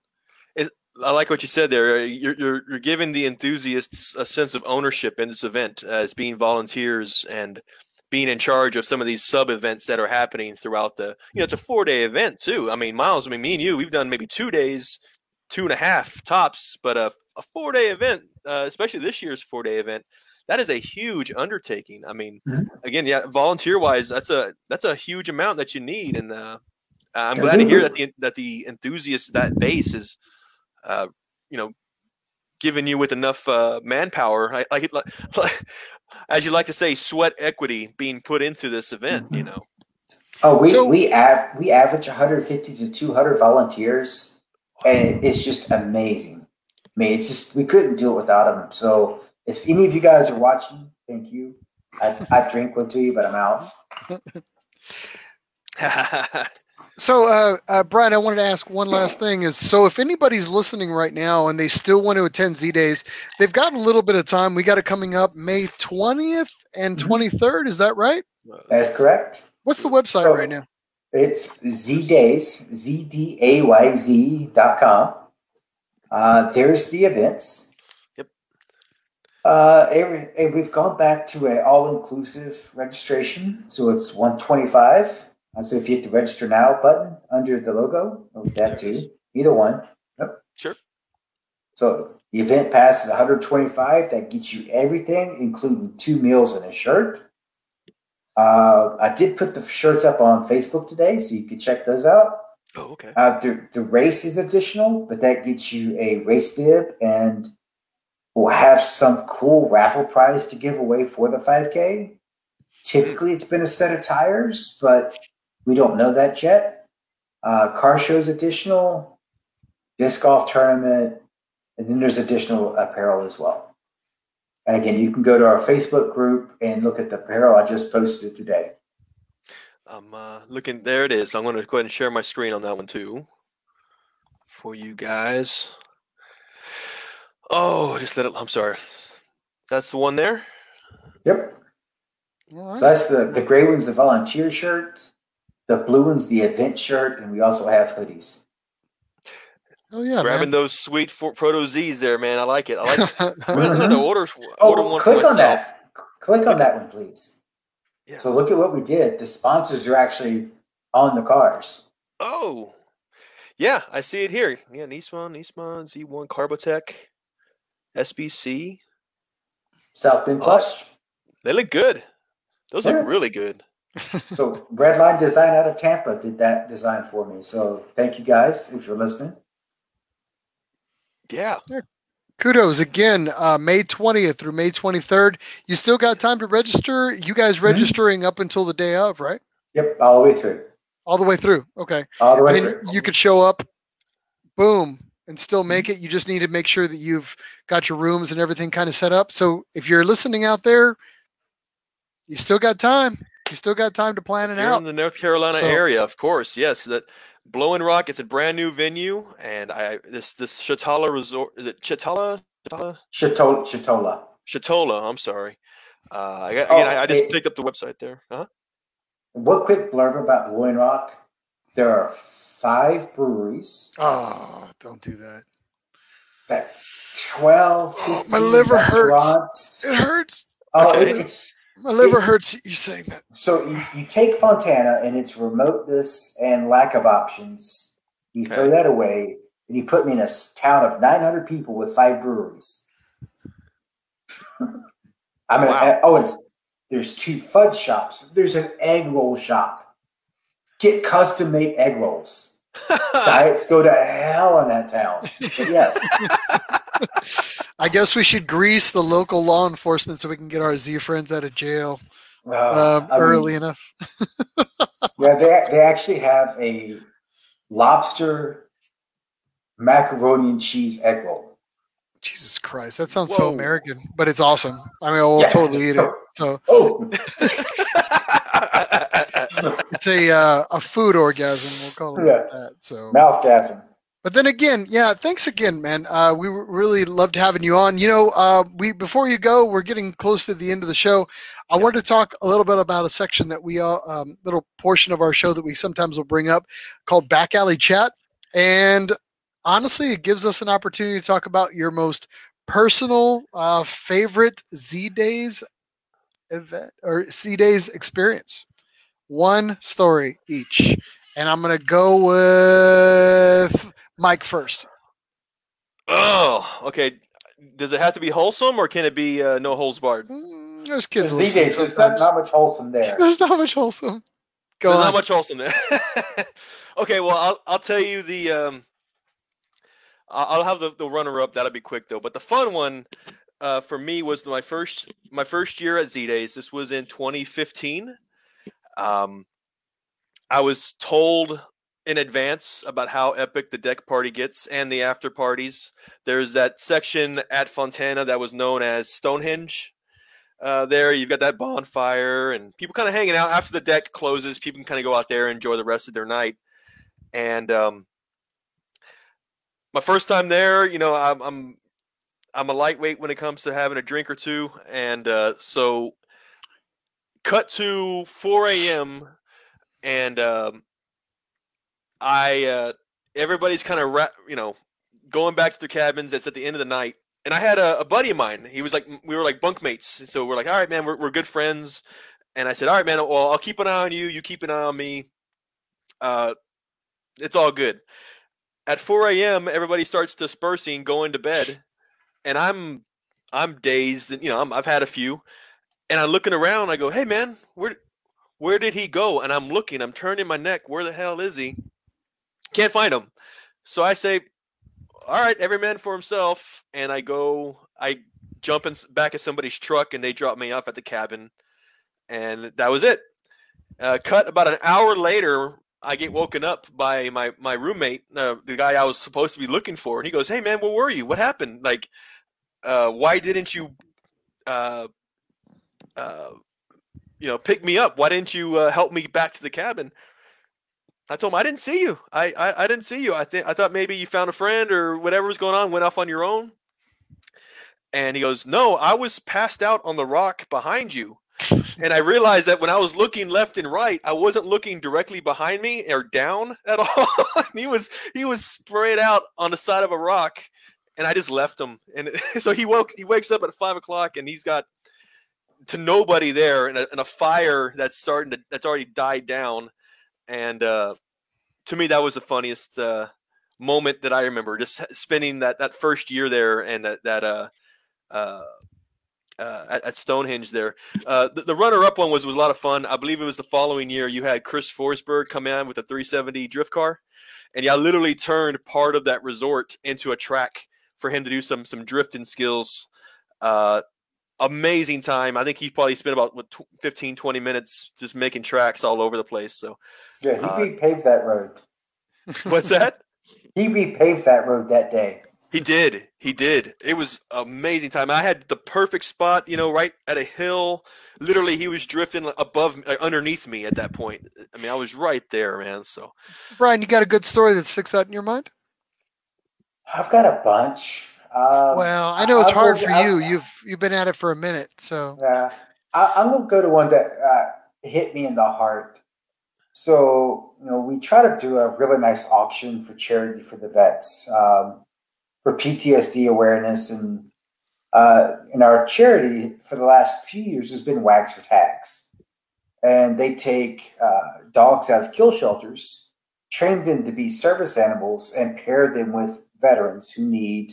I like what you said there. Uh, You're, you're, you're giving the enthusiasts a sense of ownership in this event as being volunteers and being in charge of some of these sub events that are happening throughout the, you know, it's a four day event too. I mean, Miles, I mean, me and you, we've done maybe two days, two and a half tops, but a, a four day event, uh, especially this year's four day event, that is a huge undertaking. I mean, Mhm. again, yeah, volunteer wise, that's a, that's a huge amount that you need. And, uh, I'm glad to hear that the that the enthusiasts that base is, uh, you know, giving you with enough uh, manpower. I, like, like, <laughs> as you like to say, sweat equity being put into this event. You know, Oh, we So- we av- we average 150 to 200 volunteers, and it's just amazing. I mean, it's just we couldn't do it without them. So, if any of you guys are watching, thank you. I I drink one to you, but I'm out. <laughs> <laughs> So, uh, uh, Brian, I wanted to ask one last thing. Is so if anybody's listening right now and they still want to attend Z Days, they've got a little bit of time. We got it coming up May twentieth and Mhm. twenty third. Is that right? That's correct. What's the website So- right now? It's Z Days z d a y z dot com. Uh, there's the events. Yep. Uh, and we've gone back to an all-inclusive registration, so it's 125. Uh, so if you hit the register now button under the logo, or that too, either one. Yep. Sure. So the event pass is 125. That gets you everything, including two meals and a shirt. Uh, I did put the shirts up on Facebook today, so you can check those out. oh, okay. Uh, the, the race is additional, but that gets you a race bib, and we'll have some cool raffle prize to give away for the 5K. Typically, it's been a set of tires, but we don't know that yet. Uh, car shows additional, disc golf tournament, and then there's additional apparel as well. And again, you can go to our Facebook group and look at the apparel I just posted today. I'm uh, looking. There it is. I'm going to go ahead and share my screen on that one too for you guys. Oh, just let it. I'm sorry. That's the one there. Yep. All So that's the, the gray one's the volunteer shirt, the blue one's the event shirt, and we also have hoodies. Oh yeah, Grabbing man. those sweet for, proto Z's there, man. I like it. I like. I'm gonna have to order Oh, order one for click on that. Click on that one, please. Yeah. So look at what we did. The sponsors are actually on the cars. Oh, yeah, I see it here. Yeah, Nissan, Nissan, Z1, Carbotech, SBC. South Bend Clutch. They look good. Those Yeah. look really good. <laughs> So Redline Design out of Tampa did that design for me. So thank you guys if you're listening. Yeah. Kudos again. Uh, May twentieth through May twenty third. You still got time to register. You guys Mhm. registering up until the day of, right? Yep, all the way through. All the way through. Okay. All the way mean, through. you could show up, boom, and still make it. You just need to make sure that you've got your rooms and everything kind of set up. So if you're listening out there, you still got time. You still got time to plan If it you're out. in the North Carolina So- area, of course, yes. That Blowing Rock. It's a brand new venue, and I this this Chatala Resort. Is it Chatala? Chatala? Chatola. Chatola. Chatola. I'm sorry. Uh, I got, Oh, again, I, I just it- picked up the website there. Huh? One quick blurb about Blowing Rock. there are five breweries. Oh, don't do that. That 12, Oh, <gasps> my liver hurts. It hurts. Oh, Okay. it's My liver hurts. You saying that? so you, you take Fontana and its remoteness and lack of options. You throw that away, and you put me in a town of 900 people with five breweries. <laughs> I mean, Wow. oh, it's there's two fudge shops. There's an egg roll shop. Get custom made egg rolls. <laughs> Diets go to hell in that town. But yes, <laughs> I guess we should grease the local law enforcement so we can get our Z friends out of jail uh, um, I mean, early enough. <laughs> Yeah, they they actually have a lobster macaroni and cheese egg roll. Jesus Christ, that sounds so American, but it's awesome. I mean, we'll Yeah. totally eat it. So <laughs> Oh, <laughs> it's a uh, a food orgasm. We'll call it Yeah. that. So mouth mouthgasm. But then again, yeah, thanks again, man. Uh, we really loved having you on. You know, uh, we before you go, we're getting close to the end of the show. I wanted to talk a little bit about a section that we, uh, um, little portion of our show that we sometimes will bring up called Back Alley Chat. And honestly, it gives us an opportunity to talk about your most personal, uh, favorite Z Days event or Z Days experience. One story each. And I'm going to go with Mike first. oh, okay. Does it have to be wholesome or can it be uh, no holds barred? Mm, There's kids These listening days, there's not, not much wholesome there. <laughs> There's not much wholesome. Go There's on. not much wholesome there. <laughs> okay, well, I'll, I'll tell you the. Um, I- I'll have the, the runner up. That'll be quick though. But the fun one uh, for me was my first my first year at Z Days. This was in 2015. Um, I was told in advance about how epic the deck party gets and the after parties. There's that section at Fontana that was known as Stonehenge. Uh, there, you've got that bonfire and people kind of hanging out after the deck closes. People can kind of go out there and enjoy the rest of their night. And um, my first time there, you know, I'm I'm I'm a lightweight when it comes to having a drink or two, and uh, so cut to 4 a.m. and um, I uh, everybody's kind of ra- you know going back to their cabins. It's at the end of the night, and I had a, a buddy of mine. He was like we were like bunkmates, so we're like, all right, man, we're we're good friends. And I said, all right, man, well, I'll keep an eye on you. You keep an eye on me. Uh, it's all good. At 4 a.m., everybody starts dispersing, going to bed, and I'm I'm dazed, and you know I'm, I've had a few, and I'm looking around. I go, hey man, where where did he go? And I'm looking, I'm turning my neck. Where the hell is he? Can't find him. So I say, all right, every man for himself, and I go, I jump in back of somebody's truck, and they drop me off at the cabin, and that was it. Uh, cut about an hour later, I get woken up by my my roommate, uh, the guy I was supposed to be looking for, and he goes, "Hey man, where were you? What happened? Like, uh, why didn't you, uh, uh, you know, pick me up? Why didn't you uh, help me back to the cabin?" I told him I didn't see you. I, I I didn't see you. I think I thought maybe you found a friend or whatever was going on, went off on your own. And he goes, "No, I was passed out on the rock behind you." and I realized that when I was looking left and right, I wasn't looking directly behind me or down at all. <laughs> he was he was spread out on the side of a rock, and I just left him. And <laughs> so he woke he wakes up at five o'clock, and he's got to nobody there, and a, and a fire that's starting to that's already died down. And uh, to me, that was the funniest uh, moment that I remember. Just spending that that first year there, and that that uh, uh, uh, at, at Stonehenge there. Uh, the, the runner-up one was was a lot of fun. I believe it was the following year. You had Chris Forsberg come in with a 370 drift car, and I literally turned part of that resort into a track for him to do some some drifting skills. Uh, amazing time. I think he probably spent about what, 15, 20 minutes just making tracks all over the place. So Yeah, he Uh, repaved that road. <laughs> what's that? He repaved that road that day. He did. He did. It was amazing time. I had the perfect spot, you know, right at a hill. Literally, he was drifting above, like, underneath me at that point. I mean, I was right there, man. So Brian, you got a good story that sticks out in your mind? I've got a bunch. Um, Well, I know it's I'll hard go- for I'll- you. You've you've been at it for a minute, so Yeah, I, I'm gonna go to one that uh, hit me in the heart. So, you know, we try to do a really nice auction for charity for the vets um, for PTSD awareness. And uh, in our charity for the last few years has been Wags for Tags. And they take uh, dogs out of kill shelters, train them to be service animals, and pair them with veterans who need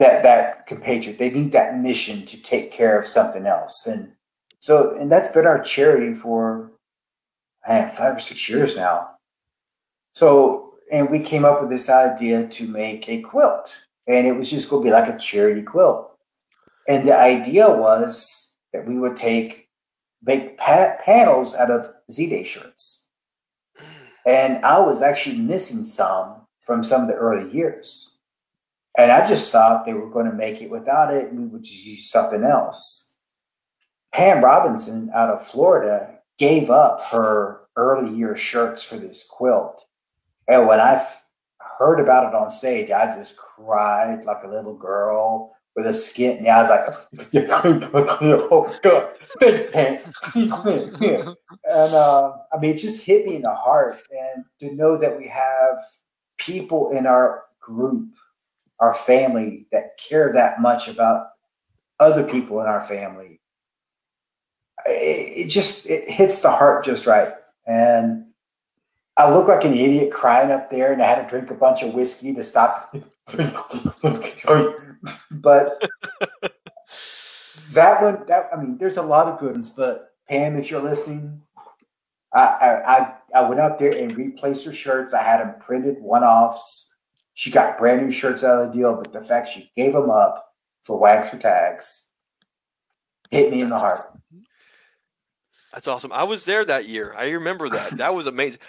that that compatriot. They need that mission to take care of something else. And so, and that's been our charity for man, five or six years now. So, and we came up with this idea to make a quilt, and it was just going to be like a charity quilt. And the idea was that we would take make pa- panels out of Z Day shirts. And I was actually missing some from some of the early years. And I just thought they were going to make it without it and we would just use something else. Pam Robinson out of Florida gave up her early year shirts for this quilt. And when I f- heard about it on stage, I just cried like a little girl with a skit. in I was like, big <laughs> Pam. and uh, I mean, it just hit me in the heart. And to know that we have people in our group, our family, that care that much about other people in our family it, it just it hits the heart just right. And I look like an idiot crying up there, and I had to drink a bunch of whiskey to stop. <laughs> but that one, that I mean, there's a lot of good ones. But Pam, if you're listening, I I I went out there and replaced her shirts. I had them printed one offs. She got brand new shirts out of the deal, but the fact she gave them up for wags for tags hit me in the heart. That's awesome. I was there that year. I remember that. That was amazing.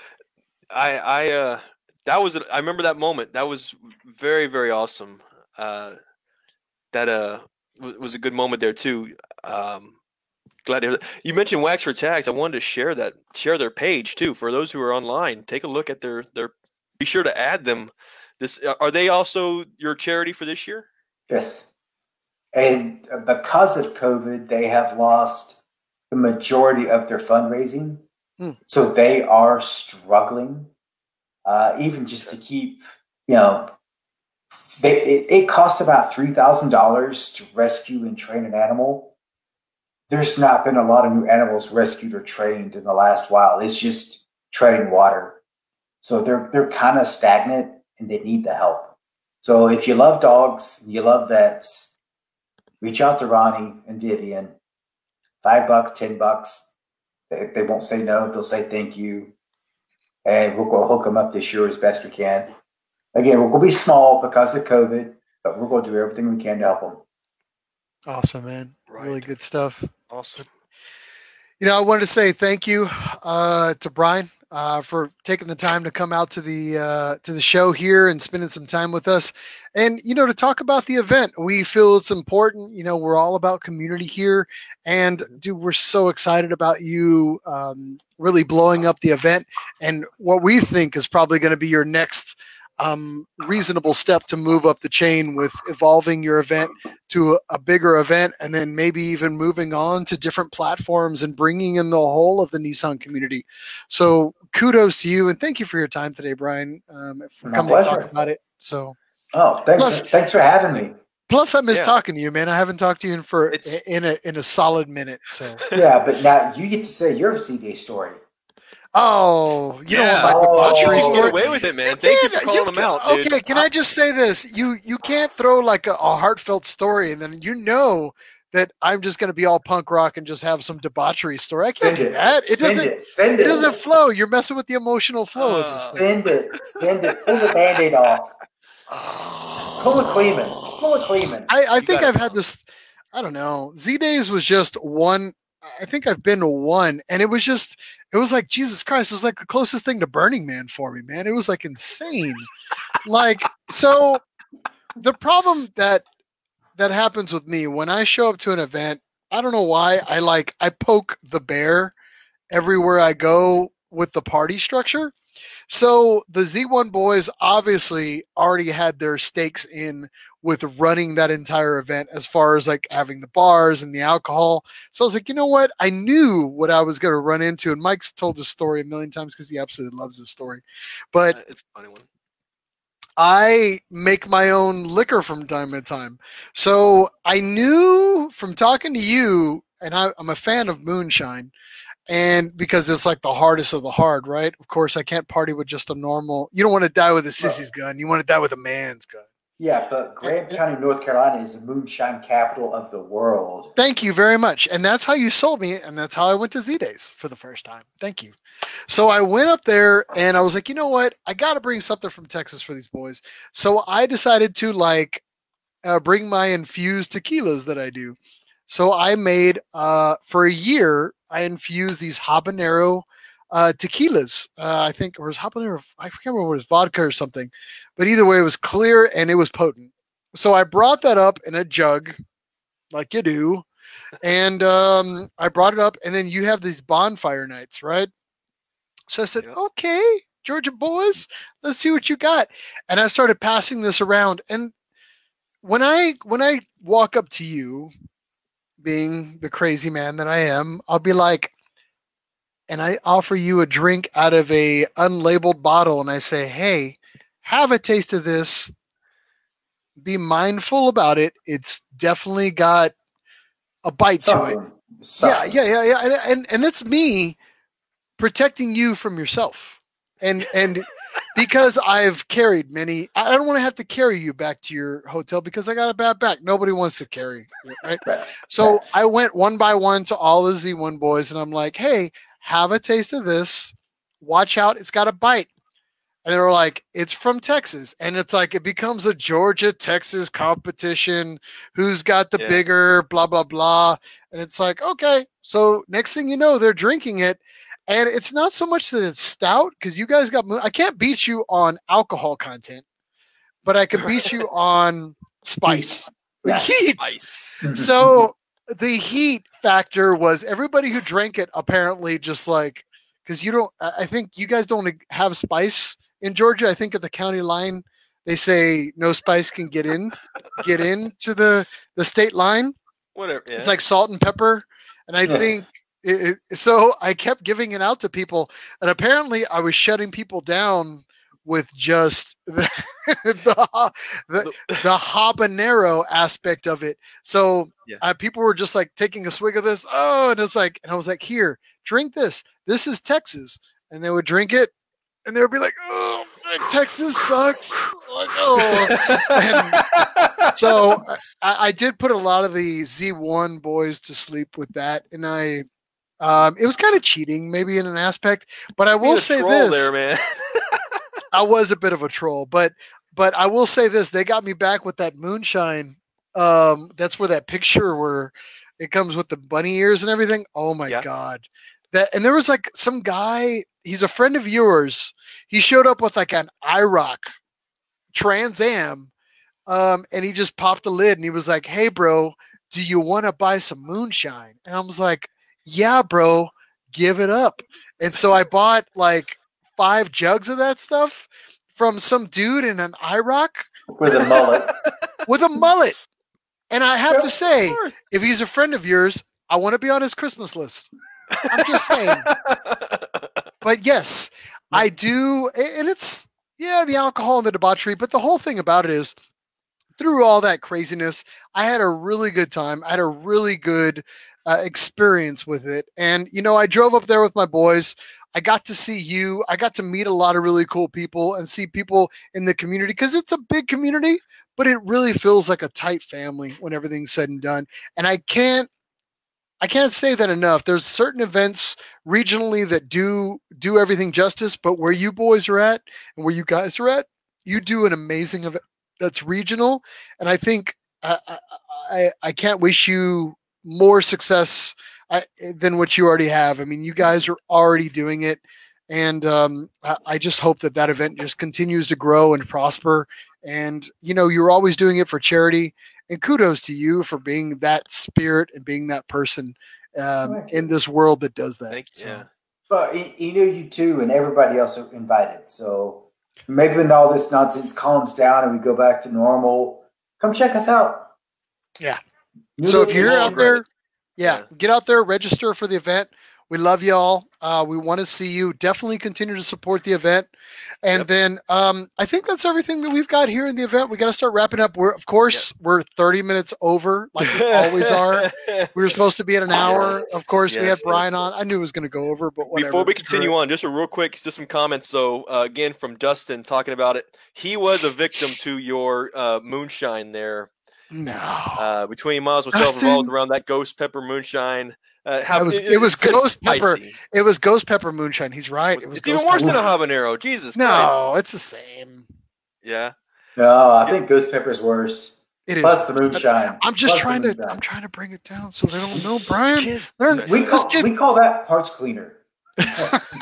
I I uh that was I remember that moment. That was very very awesome. Uh that uh was a good moment there too. Um glad to hear that. You mentioned Wags for Tags. I wanted to share that share their page too for those who are online. Take a look at their their be sure to add them. This uh, are they also your charity for this year? Yes. And because of COVID, they have lost the majority of their fundraising. Hmm. So they are struggling, uh, even just to keep, you know, they, it, it costs about $3,000 to rescue and train an animal. There's not been a lot of new animals rescued or trained in the last while. It's just treading water. So they're, they're kind of stagnant and they need the help. So if you love dogs, you love vets, reach out to Ronnie and Vivian five bucks, ten bucks. They, they won't say no. They'll say thank you, and we'll go hook them up this year as best we can. Again, we're going to be small because of COVID, but we're going to do everything we can to help them. Awesome, man. Right. Really good stuff. Awesome. You know, I wanted to say thank you uh, to Brian uh, for taking the time to come out to the uh, to the show here and spending some time with us, and you know to talk about the event. We feel it's important. You know, we're all about community here, and dude, we're so excited about you um, really blowing up the event and what we think is probably going to be your next um, reasonable step to move up the chain with evolving your event to a, a, bigger event and then maybe even moving on to different platforms and bringing in the whole of the Nissan community. So kudos to you and thank you for your time today, Brian, um, for My coming pleasure. to talk about it. So, oh, thanks, plus, thanks for having me. Plus, I miss yeah. talking to you, man. I haven't talked to you in for it's, in a in a solid minute. So yeah, but now you get to say your Z Day story. Oh, you yeah. don't want my debauchery oh, story. Get away with it, man. Thank you for calling you, them out. Dude. Okay, can I just say this? You you can't throw like a, a heartfelt story and then you know that I'm just going to be all punk rock and just have some debauchery story. I can't send do that. It send doesn't. It. Send it. it doesn't flow. You're messing with the emotional flow. Uh, send it. Send it. Pull the band-aid <laughs> off. Oh. Pull a Kleeman. Pull a Kleeman. I, I think I've had this. I don't know. Z Days was just one I think I've been to one, and it was just, it was like Jesus Christ. It was like the closest thing to Burning Man for me, man. It was like insane. like so, the problem that that happens with me when I show up to an event, I don't know why I like I poke the bear everywhere I go with the party structure. So the Z1 boys obviously already had their stakes in with running that entire event as far as like having the bars and the alcohol. So I was like, you know what? I knew what I was going to run into. And Mike's told this story a million times because he absolutely loves this story. But Uh, it's a funny one. I make my own liquor from time to time. So I knew from talking to you, and I, I'm a fan of moonshine, and because it's like the hardest of the hard, right? Of course, I can't party with just a normal. You don't want to die with a sissy's gun. You want to die with a man's gun. Yeah, but Graham <laughs> County, North Carolina is the moonshine capital of the world. Thank you very much. And that's how you sold me, and that's how I went to Z Days for the first time. Thank you. So I went up there and I was like, you know what? I got to bring something from Texas for these boys. So I decided to like uh, bring my infused tequilas that I do. So I made uh, for a year. I infused these habanero uh, tequilas. Uh, I think it was habanero. I forget remember it was vodka or something, but either way, it was clear and it was potent. So I brought that up in a jug, like you do, and um, I brought it up. And then you have these bonfire nights, right? So I said, Yep. okay, Georgia boys, let's see what you got. And I started passing this around. And when I when I walk up to you, being the crazy man that I am, I'll be like, and I offer you a drink out of a unlabeled bottle, and I say, hey, have a taste of this. Be mindful about it. It's definitely got a bite to it. Something. Yeah, yeah, yeah, yeah. And, and and that's me protecting you from yourself. And and because I've carried many, I don't want to have to carry you back to your hotel because I got a bad back. Nobody wants to carry, right? Right. So I went one by one to all the Z1 boys and I'm like, hey, have a taste of this. Watch out, it's got a bite. And they were like, it's from Texas. And it's like, it becomes a Georgia Texas competition. Who's got the Yeah. bigger, blah, blah, blah. And it's like, okay. So next thing you know, they're drinking it. And it's not so much that it's stout because you guys got, I can't beat you on alcohol content, but I can beat you <laughs> on spice. Yes. Heat Ice. so <laughs> the heat factor was everybody who drank it apparently just like because you don't I I think you guys don't have spice in Georgia. I think at the county line they say no spice can get in get into the the state line. Whatever. Yeah. It's like salt and pepper. And I Yeah. think it, it- so I kept giving it out to people and apparently I was shutting people down with just <laughs> the the, the, <laughs> the habanero aspect of it. So Yeah. uh, people were just like taking a swig of this. Oh, and it's like, and I was like, here, drink this. This is Texas. And they would drink it and they would be like, oh, Texas sucks. Like, oh. So <laughs> I, I did put a lot of the Z1 boys to sleep with that. And I, um, it was kind of cheating, maybe in an aspect, but I will say this. there, man. <laughs> I was a bit of a troll, but but I will say this: they got me back with that moonshine. Um, that's where that picture where it comes with the bunny ears and everything. Oh my Yeah. god! That and there was like some guy. He's a friend of yours. He showed up with like an IROC Trans Am, um, and he just popped the lid and he was like, "Hey, bro, do you want to buy some moonshine?" And I was like, "Yeah, bro, give it up." And so I bought like five jugs of that stuff from some dude in an IROC with a mullet. <laughs> with a mullet. And I have to say, if he's a friend of yours, I want to be on his Christmas list. I'm just saying. <laughs> But yes, I do. And it's, yeah, the alcohol and the debauchery. But the whole thing about it is through all that craziness, I had a really good time. I had a really good uh, experience with it. And, you know, I drove up there with my boys. I got to see you. I got to meet a lot of really cool people and see people in the community because it's a big community, but it really feels like a tight family when everything's said and done. And I can't I can't say that enough. There's certain events regionally that do do everything justice, but where you boys are at and where you guys are at, you do an amazing event that's regional. And I think I I, I, I can't wish you more success I, than what you already have. I mean, you guys are already doing it, and um, I, I just hope that that event just continues to grow and prosper. And you know, you're always doing it for charity, and kudos to you for being that spirit and being that person um, in this world that does that. Thank you. So, Yeah. But he, he knew you too, and everybody else are invited. So maybe when all this nonsense calms down and we go back to normal, come check us out. Yeah. New so if you're World, out there, yeah, Yeah. get out there, register for the event. We love y'all. Uh, we want to see you. Definitely continue to support the event. And Yep. then um, I think that's everything that we've got here in the event. We got to start wrapping up. We're of course we're 30 minutes over, like we always are. We were supposed to be at an <laughs> hour. Yes, Of course, we had yes, yes. Brian on. I knew it was going to go over, but whatever. Before we continue on, just a real quick, just some comments. So uh, again, from Dustin talking about it, he was a victim to your uh, moonshine there. No, Uh, between miles myself Dustin? revolved around that ghost pepper moonshine. Uh, how, was- it was it's ghost pepper. spicy. it was ghost pepper moonshine. He's right. It was It's even ghost worse than a habanero. Jesus Christ. No, it's the same. Yeah. No, I think Ghost Pepper's worse. It is. Plus the moonshine. I'm just Plus trying to. I'm trying to bring it down so they don't know, Brian. Kid- We call, kid- we call that parts cleaner. <laughs> <laughs>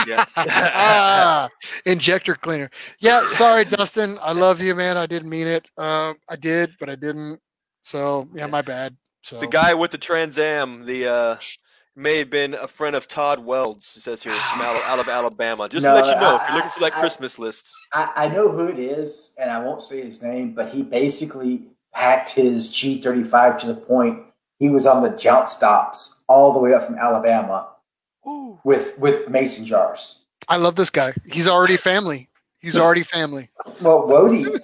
Yeah. ah, injector cleaner. Yeah, sorry, Dustin. I love you, man. I didn't mean it. Uh, I did, but I didn't. So yeah, my bad. So the guy with the Trans Am, the uh, may have been a friend of Todd Welds. It says here from out, out of Alabama. Just No, to let you know, if you're looking for that I- Christmas list. I, I know who it is, and I won't say his name, but he basically hacked his G35 to the point he was on the jump stops all the way up from Alabama with with mason jars. I love this guy. He's already family. He's already family. Well, Wody, <laughs>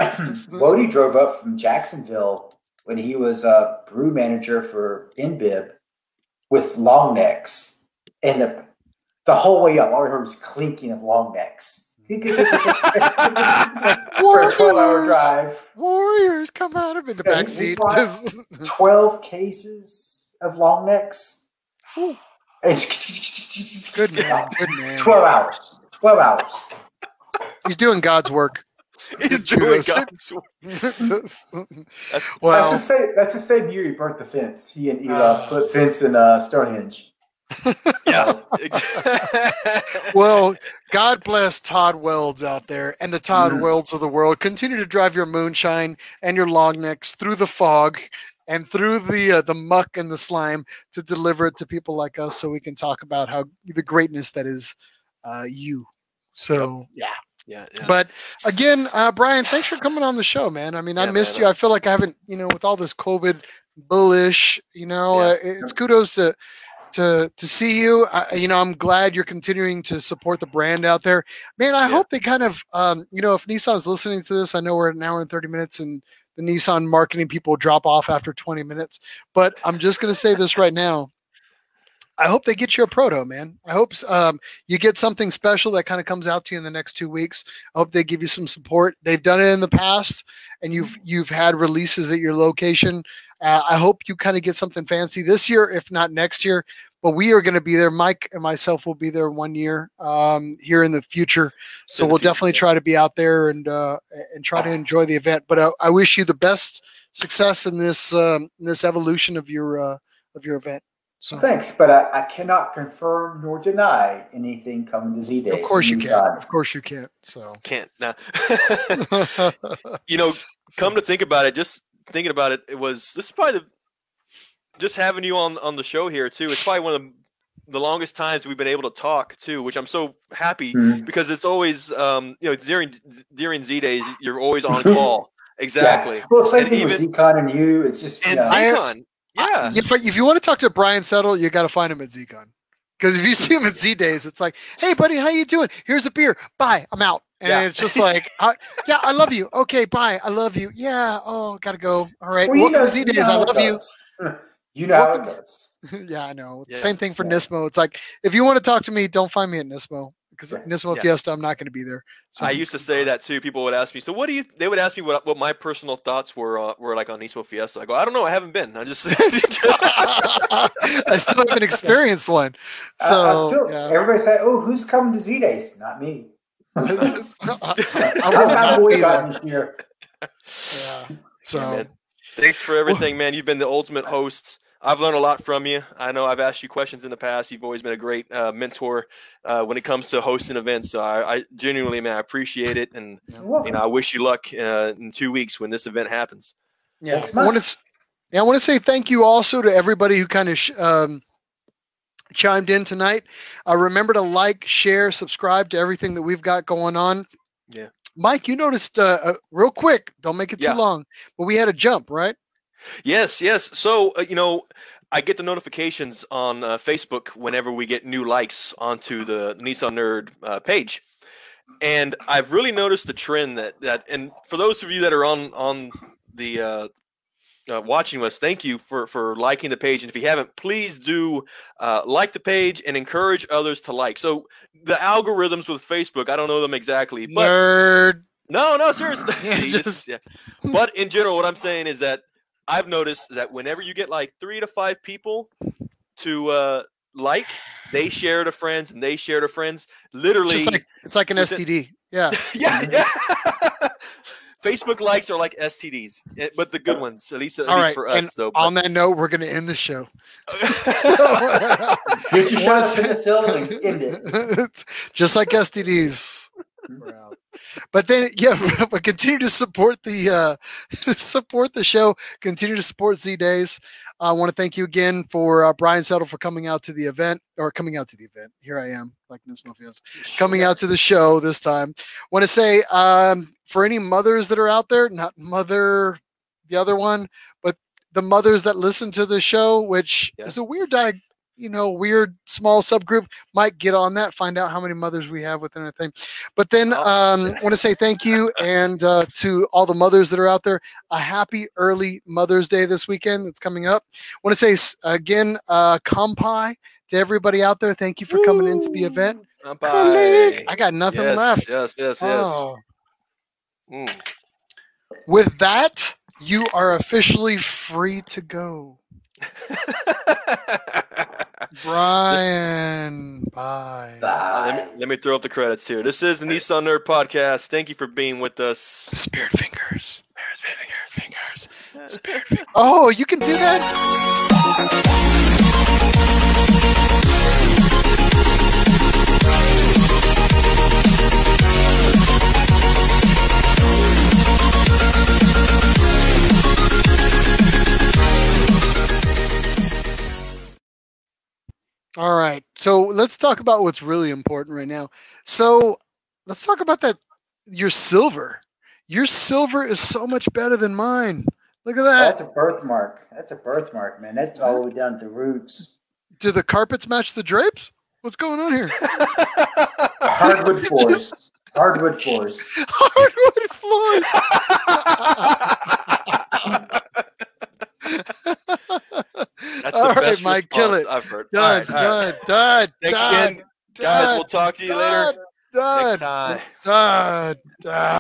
Wody drove up from Jacksonville when he was a brew manager for InBev with long necks, and the the whole way up, all we heard was clinking of long necks. <laughs> for a twelve-hour drive. Warriors come out of in the back seat. <laughs> 12 cases of long necks. Good man. Good man. 12 hours. 12 hours. He's doing God's work. <laughs> He's doing Kudos. God's work. That's- <laughs> that's, the same, that's the same year he burnt the fence. He and Eli Ah. put fence in uh, Stonehenge. <laughs> yeah. well, God bless Todd Welds out there and the Todd Mhm. Welds of the world. Continue to drive your moonshine and your long necks through the fog and through the uh, the muck and the slime to deliver it to people like us, so we can talk about how the greatness that is uh, you. So yeah. Yeah, yeah. But again, uh, Brian, thanks for coming on the show, man. I mean, I missed man. you. I feel like I haven't, you know, with all this COVID bullish, you know, Yeah. uh, it's kudos to to to see you. I, you know, I'm glad you're continuing to support the brand out there, man. I Yeah. hope they kind of, um, you know, if Nissan's listening to this, I know we're an hour and 30 minutes, and the Nissan marketing people drop off after 20 minutes. But I'm just gonna say this right now. I hope they get you a proto, man. I hope um, you get something special that kind of comes out to you in the next two weeks. I hope they give you some support. They've done it in the past, and you've you've had releases at your location. Uh, I hope you kind of get something fancy this year, if not next year. But we are going to be there. Mike and myself will be there one year um, here in the future. So the we'll future, definitely yeah. try to be out there and uh, and try to enjoy the event. But uh, I wish you the best success in this um, in this evolution of your uh, of your event. So Thanks, but I, I cannot confirm nor deny anything coming to Z Days. of course you can. Nissan. Of course you can't. So. Can't. Nah. <laughs> you know, come to think about it, just thinking about it, it was this is probably the just having you on on the show here too. It's probably one of the, the longest times we've been able to talk too, which I'm so happy Mhm. because it's always um you know during during Z days you're always on <laughs> call. Exactly. Yeah. Well, same And thing with even- Zcon and you. It's just, you And know, I- Zcon. Yeah. if, if you want to talk to Brian Settle, you got to find him at ZCon. Because if you see him at Z Days, it's like, "Hey, buddy, how you doing? Here's a beer. Bye. I'm out." And Yeah. it's just like, I, "Yeah, I love you. Okay, bye. I love you. Yeah. Oh, gotta go. All right. well, you Welcome know, to Z you Days. know I love you." <laughs> You know how it goes. <laughs> yeah, I know. Yeah. Same thing for Yeah. Nismo. It's like if you want to talk to me, don't find me at Nismo because Yeah. Nismo Yeah. Fiesta, I'm not going to be there. So I used to say that too. People would ask me, "So what do you?" They would ask me what what my personal thoughts were uh, were like on Nismo Fiesta. I go, "I don't know. I haven't been. I just." <laughs> I still haven't experienced one. <laughs> I- I So still, yeah. everybody say, "Oh, who's coming to Z Days?" Not me. <laughs> I, I I'm will not not be boycotting there. this year. Yeah. So man. Thanks for everything, man. You've been the ultimate host. I've learned a lot from you. I know I've asked you questions in the past. You've always been a great uh, mentor uh, when it comes to hosting events. So I, I genuinely, man, I appreciate it, and You're you know, I wish you luck uh, in two weeks when this event happens. Yeah, Thanks I want to. Yeah, I want to say thank you also to everybody who kind of sh- um, chimed in tonight. Uh, remember to like, share, subscribe to everything that we've got going on. Yeah. Mike, you noticed uh, uh, real quick. Don't make it Yeah. too long, but we had a jump, right? Yes, yes. So, uh, you know, I get the notifications on uh, Facebook whenever we get new likes onto the Nissan Nerd uh, page. And I've really noticed the trend that that and for those of you that are on on the uh, uh, watching us, thank you for for liking the page. And if you haven't, please do uh, like the page and encourage others to like. So the algorithms with Facebook, I don't know them exactly, but Nerd. no, no, seriously. <laughs> <laughs> Yeah, just- yeah. But in general, what I'm saying is that I've noticed that whenever you get like three to five people to uh, like, they share to friends and they share to friends. Literally, Just like it's like an within- STD. Yeah. <laughs> yeah, yeah. <laughs> Facebook likes are like STDs, eh, but the good ones, at least, at All least right, for and us, though. On that note, we're going to end the show. Get your Wanna shot of penicillin and end it. <laughs> just like STDs. We're out. But then, <laughs> yeah, <laughs> but continue to support the uh, <laughs> support the show. Continue to support Z Days. I want to thank you again for uh, Brian Settle for coming out to the event or coming out to the event. Here I am, like Miss Mafias, coming out to the show this time. Want to say um, for any mothers that are out there, not mother, the other one, but the mothers that listen to the show, which Yeah. is a weird diag, you know, weird small subgroup. Might get on that, find out how many mothers we have within a thing. But then Oh. um, <laughs> want to say thank you and uh, to all the mothers that are out there. A happy early Mother's Day this weekend that's coming up. Want to say again, uh, kampai to everybody out there. Thank you for coming into the event. Woo! I got nothing yes, left. Yes, yes, yes. Oh. Mm. With that, you are officially free to go. <laughs> Brian, bye. Uh, let, me, let me throw up the credits here. This is the Nissan Nerd Podcast. Thank you for being with us. Spirit fingers. Fingers. Spirit fingers. Oh, you can do that? All right. So let's talk about what's really important right now. So let's talk about that. Your silver. Your silver is so much better than mine. Look at that. That's a birthmark. That's a birthmark, man. That's all the way down to the roots. Do the carpets match the drapes? What's going on here? <laughs> Hardwood floors. Hardwood floors. <laughs> Hardwood floors. <laughs> That's All the right, best Mike, kill it. I've heard. Done, All right, all right. done, done, Thanks done, again, guys. We'll talk to you later done, next time. done, done.